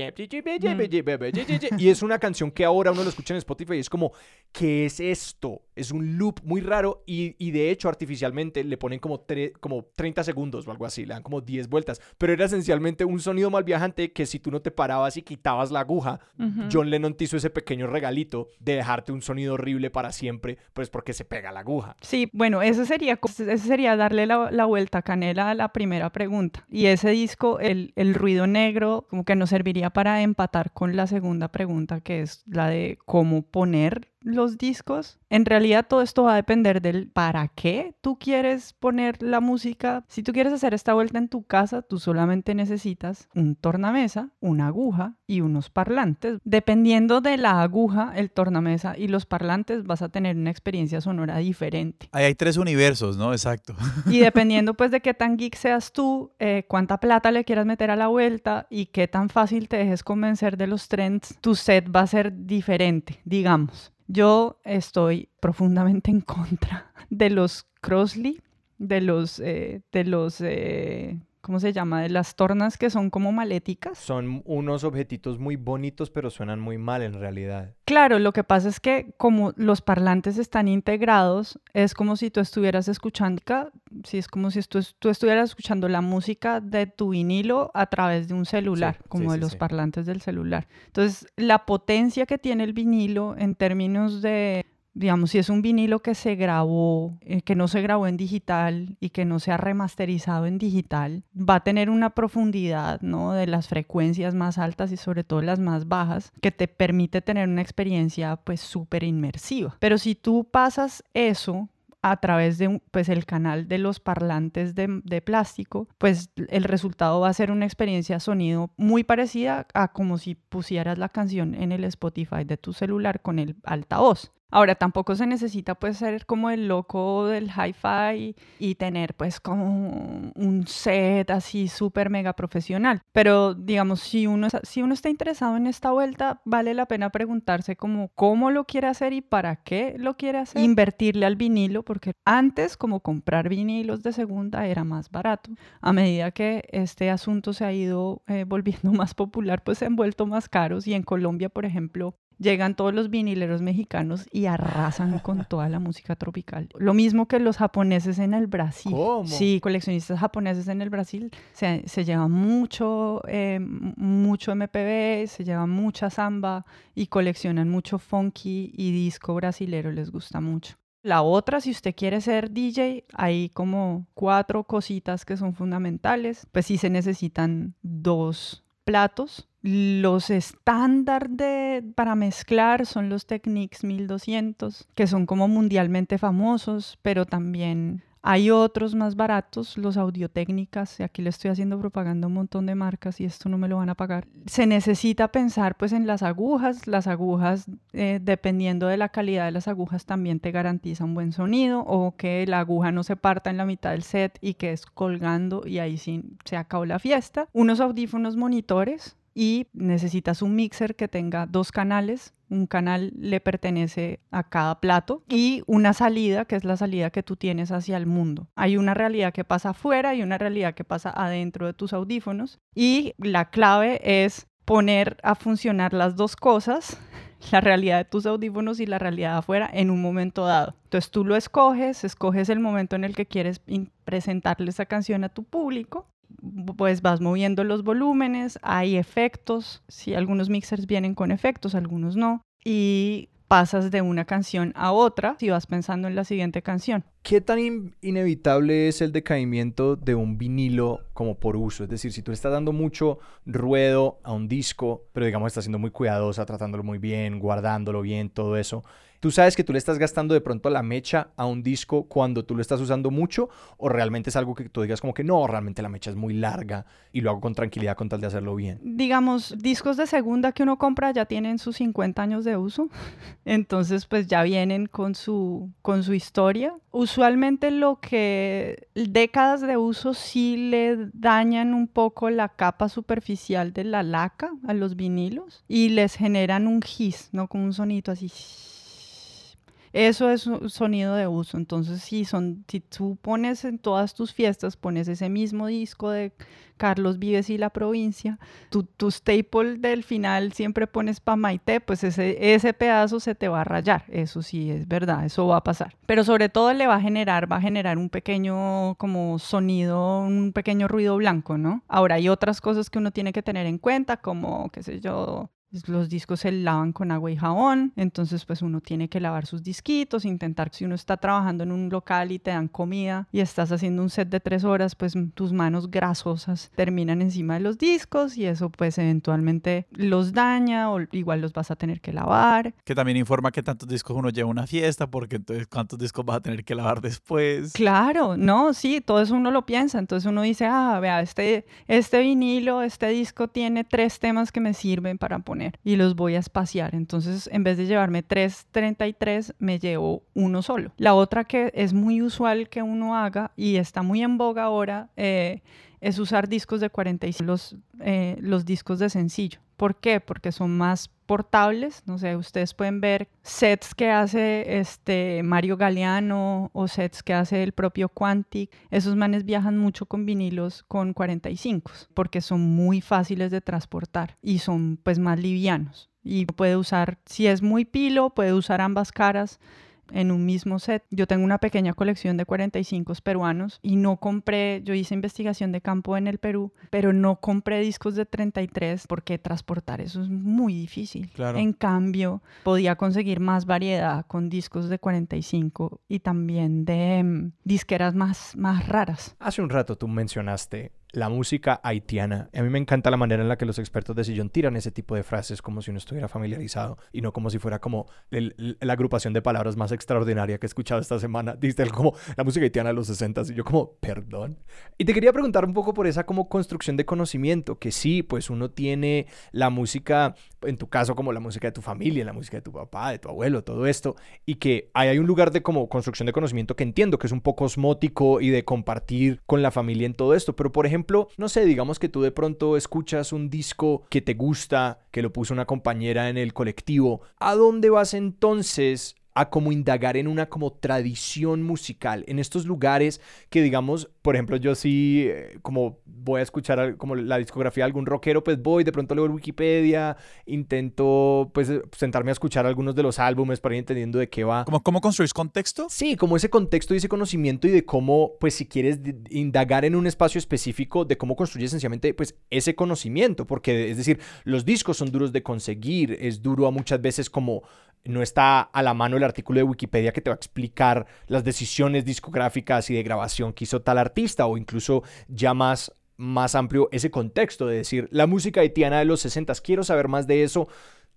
Y es una canción que ahora uno lo escucha en Spotify y es como, ¿qué es esto? Es un loop muy raro y, y de hecho artificialmente le ponen como, tre- como 30 segundos o algo así, le dan como 10 vueltas, pero era esencialmente un sonido mal viajante que si tú no te parabas y quitabas la aguja,
Ujú.
John Lennon te hizo ese pequeño regalito de dejarte un sonido horrible para siempre, pues porque se pega la aguja.
Sí, bueno, eso sería, ese sería darle la, la vuelta a canela a la primera pregunta. Y ese disco, el, el ruido negro, como que nos serviría para empatar con la segunda pregunta, que es la de cómo poner los discos. En realidad todo esto va a depender del para qué tú quieres poner la música. Si tú quieres hacer esta vuelta en tu casa, tú solamente necesitas un tornamesa, una aguja y unos parlantes. Dependiendo de la aguja, el tornamesa y los parlantes, vas a tener una experiencia sonora diferente.
Ahí hay tres universos, ¿no? Exacto.
Y [laughs] dependiendo pues de qué tan geek seas tú, eh, cuánta plata le quieras meter a la vuelta y qué tan fácil te dejes convencer de los trends, tu set va a ser diferente, digamos. Yo estoy profundamente en contra de los Crossley, de los, eh, de los, eh, ¿cómo se llama? De las tornas que son como maléticas.
Son unos objetitos muy bonitos, pero suenan muy mal en realidad.
Claro, lo que pasa es que como los parlantes están integrados, es como si tú estuvieras escuchando, si es como si tú, tú estuvieras escuchando la música de tu vinilo a través de un celular,
Sí,
como
sí,
de
sí,
los
sí.
parlantes del celular. Entonces, la potencia que tiene el vinilo en términos de digamos, si es un vinilo que se grabó, eh, que no se grabó en digital y que no se ha remasterizado en digital, va a tener una profundidad, ¿no? De las frecuencias más altas y sobre todo las más bajas, que te permite tener una experiencia pues súper inmersiva. Pero si tú pasas eso a través de pues, el canal de los parlantes de, de, plástico, pues el resultado va a ser una experiencia sonido muy parecida a como si pusieras la canción en el Spotify de tu celular con el altavoz. Ahora, tampoco se necesita pues ser como el loco del hi-fi y tener pues como un set así súper mega profesional. Pero digamos, si uno, si uno está interesado en esta vuelta, vale la pena preguntarse como cómo lo quiere hacer y para qué lo quiere hacer. Invertirle al vinilo, porque antes como comprar vinilos de segunda era más barato. A medida que este asunto se ha ido eh, volviendo [laughs] más popular, pues se han vuelto más caros y en Colombia, por ejemplo, llegan todos los vinileros mexicanos y arrasan con toda la música tropical. Lo mismo que los japoneses en el Brasil.
¿Cómo?
Sí, coleccionistas japoneses en el Brasil se, se lleva mucho, eh, mucho MPB, se lleva mucha samba y coleccionan mucho funky y disco brasilero, les gusta mucho. La otra, si usted quiere ser DJ, hay como cuatro cositas que son fundamentales. Pues sí se necesitan dos platos los estándar para mezclar son los Technics 1200, que son como mundialmente famosos, pero también hay otros más baratos, los Audio-Técnicas, aquí le estoy haciendo propaganda a un montón de marcas y esto no me lo van a pagar. Se necesita pensar pues en las agujas, las agujas, eh, dependiendo de la calidad de las agujas, también te garantiza un buen sonido o que la aguja no se parta en la mitad del set y que es colgando y ahí sí se acabó la fiesta. Unos audífonos monitores, y necesitas un mixer que tenga dos canales. Un canal le pertenece a cada plato y una salida, que es la salida que tú tienes hacia el mundo. Hay una realidad que pasa afuera y una realidad que pasa adentro de tus audífonos. Y la clave es poner a funcionar las dos cosas, la realidad de tus audífonos y la realidad afuera en un momento dado. Entonces tú lo escoges, escoges el momento en el que quieres presentarle esa canción a tu público pues vas moviendo los volúmenes, hay efectos, si algunos mixers vienen con efectos, algunos no, y pasas de una canción a otra si vas pensando en la siguiente canción.
¿Qué tan inevitable es el decaimiento de un vinilo como por uso? Es decir, si tú le estás dando mucho ruedo a un disco, pero digamos estás siendo muy cuidadosa, tratándolo muy bien, guardándolo bien, todo eso, ¿Tú sabes que tú le estás gastando de pronto la mecha a un disco cuando tú lo estás usando mucho? ¿O realmente es algo que tú digas como que no, realmente la mecha es muy larga y lo hago con tranquilidad con tal de hacerlo bien?
Digamos, discos de segunda que uno compra ya tienen sus 50 años de uso. [laughs] Entonces, pues ya vienen con su, con su historia. Usualmente lo que décadas de uso sí le dañan un poco la capa superficial de la laca a los vinilos y les generan un hiss, ¿no? Con un sonido así eso es un sonido de uso. Entonces, si, son, si tú pones en todas tus fiestas, pones ese mismo disco de Carlos Vives y la provincia, tu, tu staple del final siempre pones pa' Maite, pues ese, ese pedazo se te va a rayar. Eso sí es verdad, eso va a pasar. Pero sobre todo le va a generar, va a generar un pequeño como sonido, un pequeño ruido blanco, ¿no? Ahora hay otras cosas que uno tiene que tener en cuenta, como, qué sé yo, los discos se lavan con agua y jabón, entonces pues uno tiene que lavar sus disquitos, intentar si uno está trabajando en un local y te dan comida y estás haciendo un set de tres horas, pues tus manos grasosas terminan encima de los discos y eso pues eventualmente los daña o igual los vas a tener que lavar.
Que también informa que tantos discos uno lleva a una fiesta porque entonces cuántos discos vas a tener que lavar después.
Claro, no, sí, todo eso uno lo piensa, entonces uno dice, ah, vea, este, este vinilo, este disco tiene tres temas que me sirven para poner y los voy a espaciar. Entonces, en vez de llevarme 333, me llevo uno solo. La otra que es muy usual que uno haga y está muy en boga ahora eh, es usar discos de 45, los, eh, los discos de sencillo. ¿Por qué? Porque son más portables. No sé, ustedes pueden ver sets que hace este Mario Galeano o sets que hace el propio Quantic. Esos manes viajan mucho con vinilos con 45 porque son muy fáciles de transportar y son pues más livianos. Y puede usar, si es muy pilo, puede usar ambas caras en un mismo set. Yo tengo una pequeña colección de 45 peruanos y no compré, yo hice investigación de campo en el Perú, pero no compré discos de 33 porque transportar eso es muy difícil.
Claro.
En cambio, podía conseguir más variedad con discos de 45 y también de mm, disqueras más, más raras.
Hace un rato tú mencionaste la música haitiana. A mí me encanta la manera en la que los expertos de sillón tiran ese tipo de frases como si uno estuviera familiarizado y no como si fuera como la agrupación de palabras más extraordinaria que he escuchado esta semana. [laughs] Diste como la música haitiana de los 60 y yo como, perdón. Y te quería preguntar un poco por esa como construcción de conocimiento, que sí, pues uno tiene la música, en tu caso como la música de tu familia, la música de tu papá, de tu abuelo, todo esto, y que ahí hay un lugar de como construcción de conocimiento que entiendo que es un poco osmótico y de compartir con la familia en todo esto, pero por ejemplo, no sé, digamos que tú de pronto escuchas un disco que te gusta, que lo puso una compañera en el colectivo, ¿a dónde vas entonces? A como indagar en una como tradición musical, en estos lugares que digamos, por ejemplo, yo sí, eh, como voy a escuchar como la discografía de algún rockero, pues voy, de pronto leo Wikipedia, intento pues eh, sentarme a escuchar algunos de los álbumes para ir entendiendo de qué va.
¿Cómo, cómo construís contexto?
Sí, como ese contexto y ese conocimiento y de cómo, pues si quieres indagar en un espacio específico, de cómo construir esencialmente, pues ese conocimiento, porque es decir, los discos son duros de conseguir, es duro a muchas veces como no está a la mano el artículo de Wikipedia que te va a explicar las decisiones discográficas y de grabación que hizo tal artista o incluso ya más más amplio ese contexto de decir la música haitiana de los 60 quiero saber más de eso.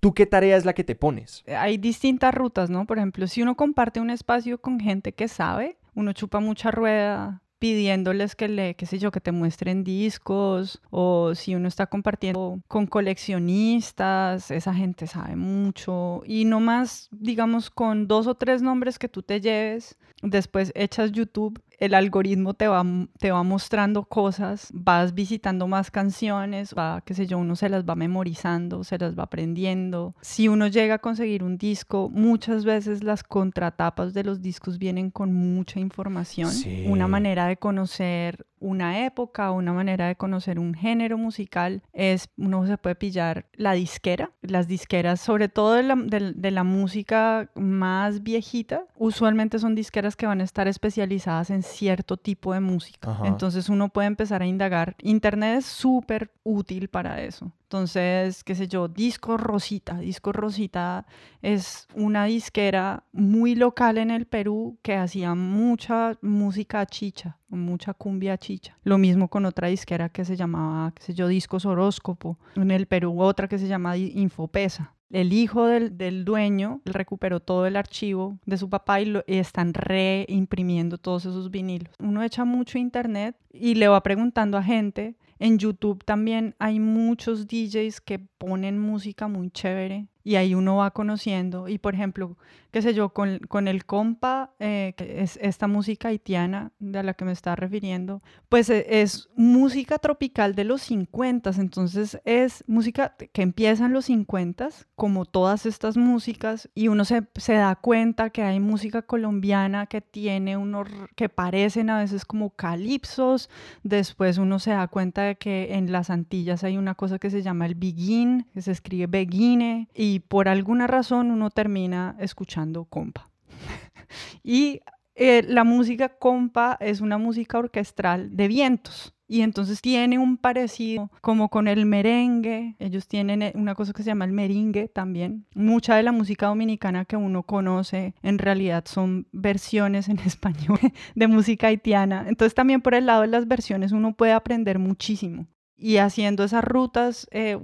¿Tú qué tarea es la que te pones?
Hay distintas rutas, ¿no? Por ejemplo, si uno comparte un espacio con gente que sabe, uno chupa mucha rueda pidiéndoles que le, qué sé yo, que te muestren discos o si uno está compartiendo con coleccionistas, esa gente sabe mucho. Y no más, digamos, con dos o tres nombres que tú te lleves, después echas YouTube, el algoritmo te va, te va mostrando cosas, vas visitando más canciones, va, qué sé yo, uno se las va memorizando, se las va aprendiendo. Si uno llega a conseguir un disco, muchas veces las contratapas de los discos vienen con mucha información,
Sí.
una manera de conocer una época, una manera de conocer un género musical es, uno se puede pillar la disquera, las disqueras, sobre todo de la, de- de la música más viejita, usualmente son disqueras que van a estar especializadas en cierto tipo de música.
Ajá.
Entonces uno puede empezar a indagar. Internet es súper útil para eso. Entonces, qué sé yo, Disco Rosita. Disco Rosita es una disquera muy local en el Perú que hacía mucha música chicha, mucha cumbia chicha. Lo mismo con otra disquera que se llamaba, qué sé yo, Discos Horóscopo. En el Perú otra que se llama Infopesa. El hijo del, del dueño recuperó todo el archivo de su papá y, lo, y están reimprimiendo todos esos vinilos. Uno echa mucho internet y le va preguntando a gente. En YouTube también hay muchos DJs que ponen música muy chévere y ahí uno va conociendo. Y por ejemplo, qué sé yo, con, con el compa, eh, que es esta música haitiana de la que me está refiriendo, pues e- es música tropical de los 50, entonces es música que empieza en los 50, como todas estas músicas, y uno se, se da cuenta que hay música colombiana que tiene unos, que parecen a veces como calipsos, después uno se da cuenta de que en las Antillas hay una cosa que se llama el begin, que se escribe beguine, y por alguna razón uno termina escuchando compa. [laughs] y eh, la música compa es una música orquestral de vientos. Y entonces tiene un parecido como con el merengue. Ellos tienen eh, una cosa que se llama el merengue también. Mucha de la música dominicana que uno conoce en realidad son versiones en [laughs] español de música haitiana. Entonces también por el lado de las versiones uno puede aprender muchísimo. Y haciendo esas rutas, eh,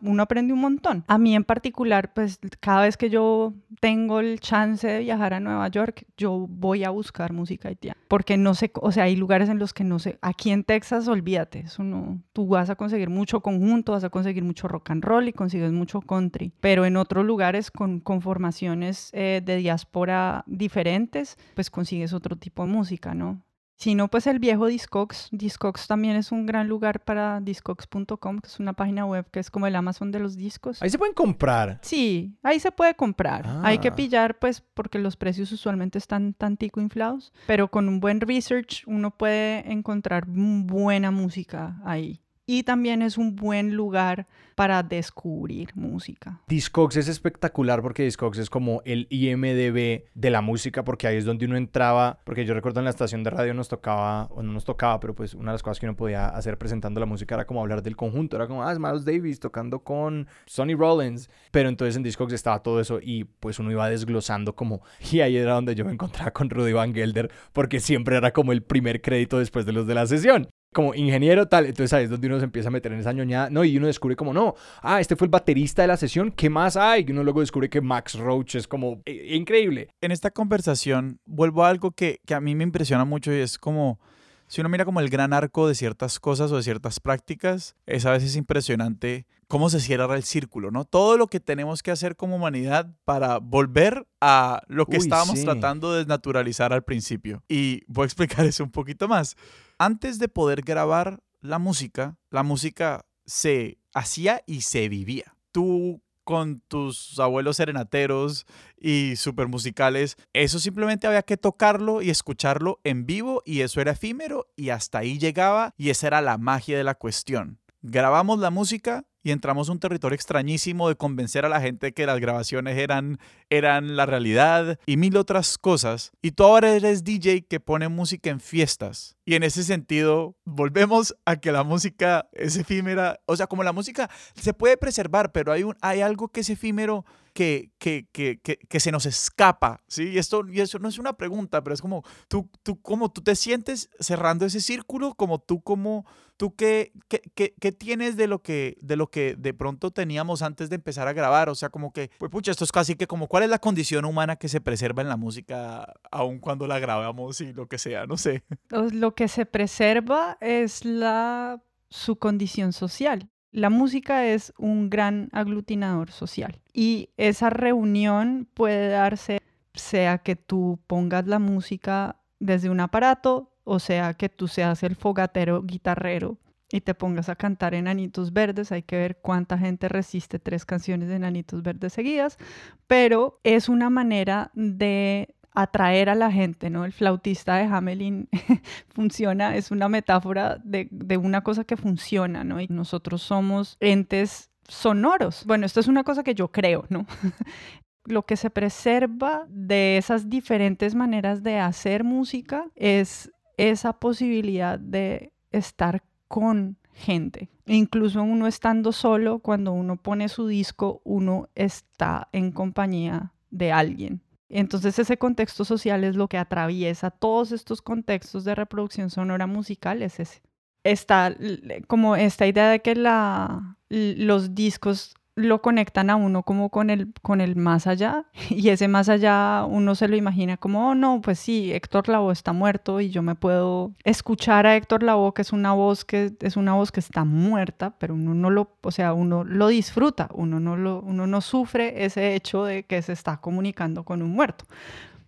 uno, aprende un montón. A mí en particular, pues cada vez que yo tengo el chance de viajar a Nueva York, yo voy a buscar música haitiana. Porque no sé, o sea, hay lugares en los que no sé. Aquí en Texas, olvídate, eso no. Tú vas a conseguir mucho conjunto, vas a conseguir mucho rock and roll y consigues mucho country. Pero en otros lugares con, con formaciones eh, de diáspora diferentes, pues consigues otro tipo de música, ¿no? Si no, pues el viejo Discogs. Discogs también es un gran lugar para discogs.com, que es una página web que es como el Amazon de los discos.
Ahí se pueden comprar.
Sí, ahí se puede comprar. Hay que
Ah.
pillar, pues, porque los precios usualmente están tantico inflados. Pero con un buen research uno puede encontrar buena música ahí. Y también es un buen lugar para descubrir música.
Discogs es espectacular porque Discogs es como el IMDB de la música porque ahí es donde uno entraba, porque yo recuerdo en la estación de radio nos tocaba, o no nos tocaba, pero pues una de las cosas que uno podía hacer presentando la música era como hablar del conjunto, era como, ah, es Miles Davis tocando con Sonny Rollins, pero entonces en Discogs estaba todo eso y pues uno iba desglosando como, y ahí era donde yo me encontraba con Rudy Van Gelder porque siempre era como el primer crédito después de los de la sesión como ingeniero tal, entonces ahí es donde uno se empieza a meter en esa ñoñada, no, y uno descubre como, no, ah, este fue el baterista de la sesión, ¿qué más hay? Y uno luego descubre que Max Roach es como eh, increíble.
En esta conversación vuelvo a algo que, que a mí me impresiona mucho y es como, si uno mira como el gran arco de ciertas cosas o de ciertas prácticas, es a veces impresionante cómo se cierra el círculo, ¿no? Todo lo que tenemos que hacer como humanidad para volver a lo que estábamos tratando de desnaturalizar al principio. Y voy a explicar [laughs] eso un poquito más. Antes de poder grabar la música, la música se hacía y se vivía. Tú con tus abuelos serenateros y super musicales, eso simplemente había que tocarlo y escucharlo en vivo y eso era efímero y hasta ahí llegaba y esa era la magia de la cuestión. Grabamos la música, y entramos a un territorio extrañísimo de convencer a la gente que las grabaciones eran, eran la realidad y mil otras cosas. Y tú ahora eres DJ que pone música en fiestas. Y en ese sentido, volvemos a que la música es efímera. O sea, como la música se puede preservar, pero hay, un, hay algo que es efímero que, que, que, que, se nos escapa, ¿sí? Y esto, y eso no es una pregunta, pero es como, tú, tú, como tú te sientes cerrando ese círculo, como tú, como, tú qué, qué, qué, tienes de lo, que, de lo que de pronto teníamos antes de empezar a grabar, o sea, como que, pues pucha, esto es casi que como, ¿cuál es la condición humana que se preserva en la música, aun cuando la grabamos y lo que sea, no sé?
Lo que se preserva es la su condición social la música es un gran aglutinador social y esa reunión puede darse sea que tú pongas la música desde un aparato o sea que tú seas el fogatero guitarrero y te pongas a cantar Enanitos Verdes. Hay que ver cuánta gente resiste tres canciones de Enanitos Verdes seguidas, pero es una manera de atraer a la gente, ¿no? El flautista de Hamelin [laughs] funciona, es una metáfora de, de, una cosa que funciona, ¿no? Y nosotros somos entes sonoros. Bueno, esto es una cosa que yo creo, ¿no? [laughs] Lo que se preserva de esas diferentes maneras de hacer música es esa posibilidad de estar con gente. Incluso uno estando solo, cuando uno pone su disco, uno está en compañía de alguien. Entonces ese contexto social es lo que atraviesa todos estos contextos de reproducción sonora musical, es ese. Está como esta idea de que la, los discos lo conectan a uno como con el, con el más allá [laughs] y ese más allá uno se lo imagina como, oh no, pues sí, Héctor Lavoe está muerto y yo me puedo escuchar a Héctor Lavoe que es una voz que es una voz que está muerta, pero uno no lo, o sea, uno lo disfruta, uno no lo, uno no sufre ese hecho de que se está comunicando con un muerto.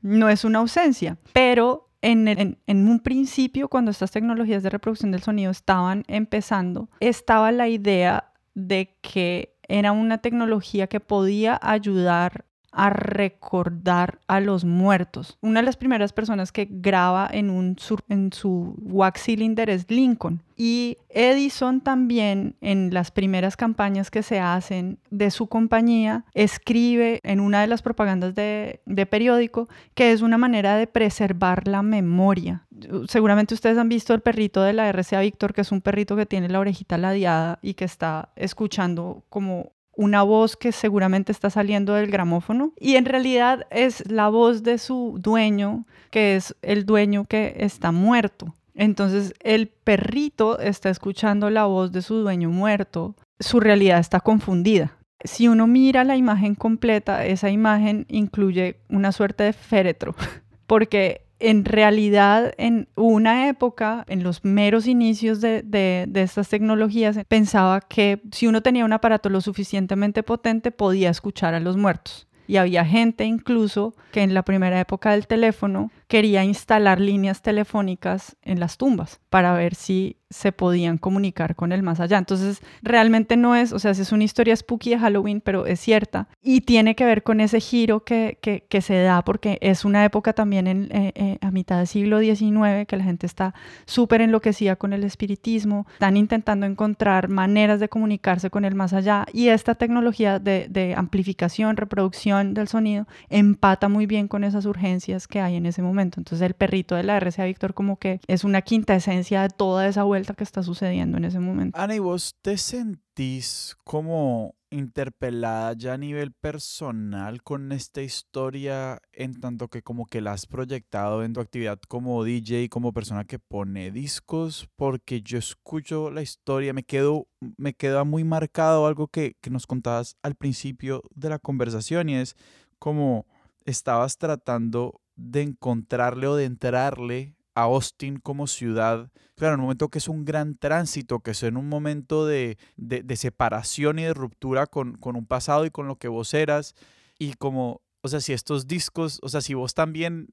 No es una ausencia, pero en, en, en, un principio, cuando estas tecnologías de reproducción del sonido estaban empezando, estaba la idea de que era una tecnología que podía ayudar a recordar a los muertos. Una de las primeras personas que graba en, un, en su wax cylinder es Lincoln. Y Edison también en las primeras campañas que se hacen de su compañía escribe en una de las propagandas de, de periódico que es una manera de preservar la memoria. Seguramente ustedes han visto el perrito de la RCA Víctor, que es un perrito que tiene la orejita ladeada y que está escuchando como una voz que seguramente está saliendo del gramófono y en realidad es la voz de su dueño, que es el dueño que está muerto. Entonces el perrito está escuchando la voz de su dueño muerto, su realidad está confundida. Si uno mira la imagen completa, esa imagen incluye una suerte de féretro, [laughs] porque en realidad en una época, en los meros inicios de, estas tecnologías, pensaba que si uno tenía un aparato lo suficientemente potente podía escuchar a los muertos. Y había gente incluso que en la primera época del teléfono quería instalar líneas telefónicas en las tumbas para ver si se podían comunicar con el más allá. Entonces, realmente no es, o sea, es una historia spooky de Halloween, pero es cierta y tiene que ver con ese giro que, que, se da porque es una época también en, eh, eh, a mitad del siglo XIX que la gente está súper enloquecida con el espiritismo, están intentando encontrar maneras de comunicarse con el más allá y esta tecnología de, de amplificación, reproducción del sonido empata muy bien con esas urgencias que hay en ese momento. Entonces, el perrito de la RCA Víctor como que es una quinta esencia de toda esa vuelta que está sucediendo en ese momento.
Ana, ¿y vos te sentís como interpelada ya a nivel personal con esta historia en tanto que como que la has proyectado en tu actividad como DJ, como persona que pone discos? Porque yo escucho la historia, me quedo, me queda muy marcado algo que, que nos contabas al principio de la conversación y es como estabas tratando de encontrarle o de entrarle a Austin como ciudad, claro, en un momento que es un gran tránsito, que es en un momento de, de, separación y de ruptura con, con, un pasado y con lo que vos eras, y como, o sea, si estos discos, o sea, si vos también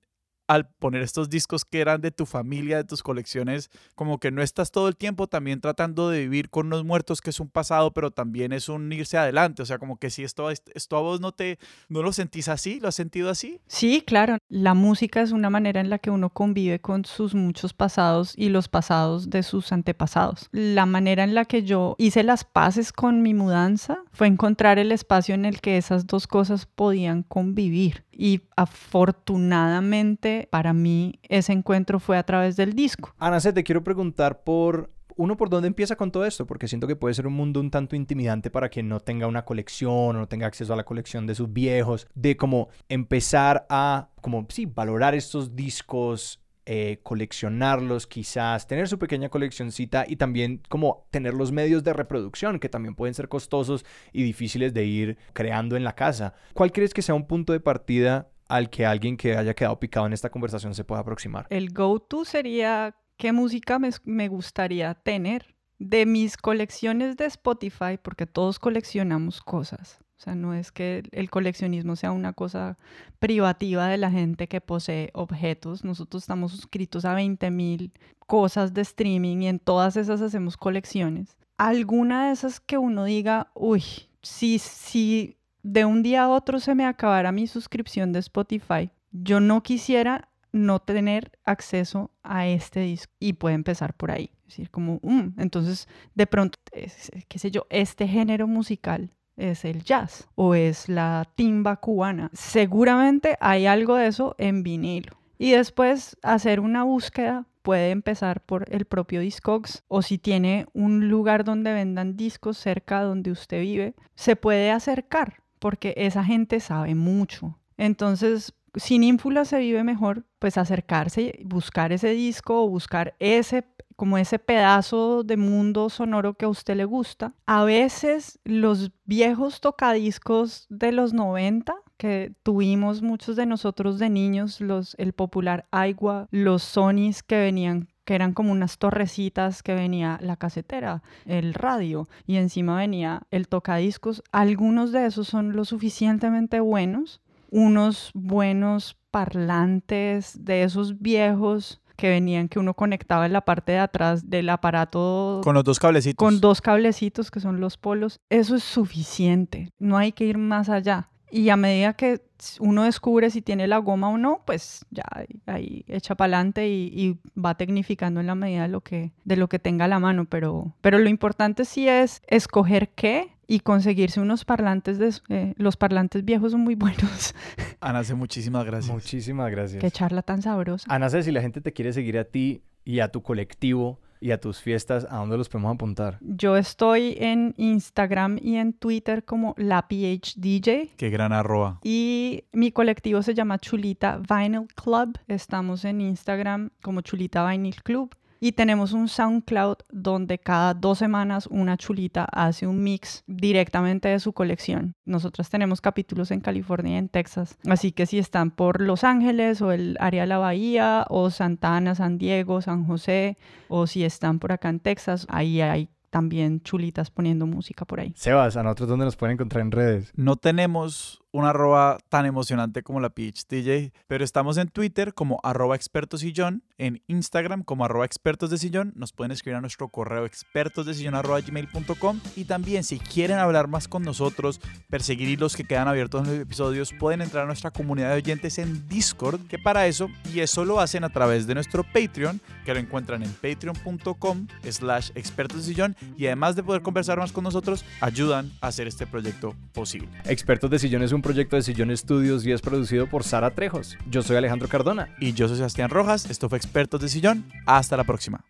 al poner estos discos que eran de tu familia, de tus colecciones, como que no estás todo el tiempo también tratando de vivir con los muertos, que es un pasado, pero también es un irse adelante. O sea, como que si esto, esto a vos no te, no lo sentís así, ¿lo has sentido así?
Sí, claro. La música es una manera en la que uno convive con sus muchos pasados y los pasados de sus antepasados. La manera en la que yo hice las paces con mi mudanza fue encontrar el espacio en el que esas dos cosas podían convivir. Y afortunadamente para mí ese encuentro fue a través del disco.
Ana, te quiero preguntar por uno por dónde empieza con todo esto, porque siento que puede ser un mundo un tanto intimidante para quien no tenga una colección o no tenga acceso a la colección de sus viejos, de como empezar a, como, sí, valorar estos discos, eh, coleccionarlos quizás, tener su pequeña coleccioncita y también como tener los medios de reproducción que también pueden ser costosos y difíciles de ir creando en la casa. ¿Cuál crees que sea un punto de partida al que alguien que haya quedado picado en esta conversación se pueda aproximar?
El go-to sería qué música me, me gustaría tener de mis colecciones de Spotify, porque todos coleccionamos cosas. O sea, no es que el coleccionismo sea una cosa privativa de la gente que posee objetos. Nosotros estamos suscritos a 20.000 cosas de streaming y en todas esas hacemos colecciones. Alguna de esas que uno diga, uy, si, si de un día a otro se me acabara mi suscripción de Spotify, yo no quisiera no tener acceso a este disco y puede empezar por ahí. Es decir, como, mm, entonces de pronto, qué sé yo, este género musical es el jazz o es la timba cubana. Seguramente hay algo de eso en vinilo. Y después hacer una búsqueda puede empezar por el propio Discogs o si tiene un lugar donde vendan discos cerca donde usted vive, se puede acercar porque esa gente sabe mucho. Entonces, sin ínfula se vive mejor, pues acercarse, buscar ese disco o buscar ese como ese pedazo de mundo sonoro que a usted le gusta. A veces los viejos tocadiscos de los 90 que tuvimos muchos de nosotros de niños, los, el popular Aigua, los Sonys que venían que eran como unas torrecitas que venía la casetera, el radio y encima venía el tocadiscos. Algunos de esos son lo suficientemente buenos, unos buenos parlantes de esos viejos que venían que uno conectaba en la parte de atrás del aparato.
Con los dos cablecitos.
Con dos cablecitos que son los polos. Eso es suficiente. No hay que ir más allá. Y a medida que uno descubre si tiene la goma o no, pues ya ahí echa para adelante y, va tecnificando en la medida de lo que, de lo que tenga a la mano. Pero, pero lo importante sí es escoger qué y conseguirse unos parlantes. De, eh, los parlantes viejos son muy buenos. [laughs]
Ana, muchísimas gracias.
Muchísimas gracias.
Qué charla tan sabrosa.
Ana, si la gente te quiere seguir a ti y a tu colectivo, y a tus fiestas, ¿a dónde los podemos apuntar?
Yo estoy en Instagram y en Twitter como la PhDJ.
Qué gran arroba.
Y mi colectivo se llama Chulita Vinyl Club. Estamos en Instagram como Chulita Vinyl Club. Y tenemos un SoundCloud donde cada dos semanas una chulita hace un mix directamente de su colección. Nosotros tenemos capítulos en California y en Texas. Así que si están por Los Ángeles o el área de la Bahía o Santa Ana, San Diego, San José o si están por acá en Texas, ahí hay también chulitas poniendo música por ahí.
Sebas, ¿a nosotros dónde nos pueden encontrar en redes?
No tenemos una arroba tan emocionante como la Peach DJ, pero estamos en Twitter como arroba expertos sillón, en Instagram como arroba expertos de sillón, nos pueden escribir a nuestro correo expertos de sillón arroba gmail.com y también si quieren hablar más con nosotros, perseguir los que quedan abiertos en los episodios, pueden entrar a nuestra comunidad de oyentes en Discord, que para eso, y eso lo hacen a través de nuestro Patreon, que lo encuentran en patreon.com slash expertos de sillón. Y además de poder conversar más con nosotros, ayudan a hacer este proyecto posible.
Expertos de Sillón es un proyecto de Sillón Estudios y es producido por Sara Trejos. Yo soy Alejandro Cardona.
Y yo soy Sebastián Rojas, esto fue Expertos de Sillón, hasta la próxima.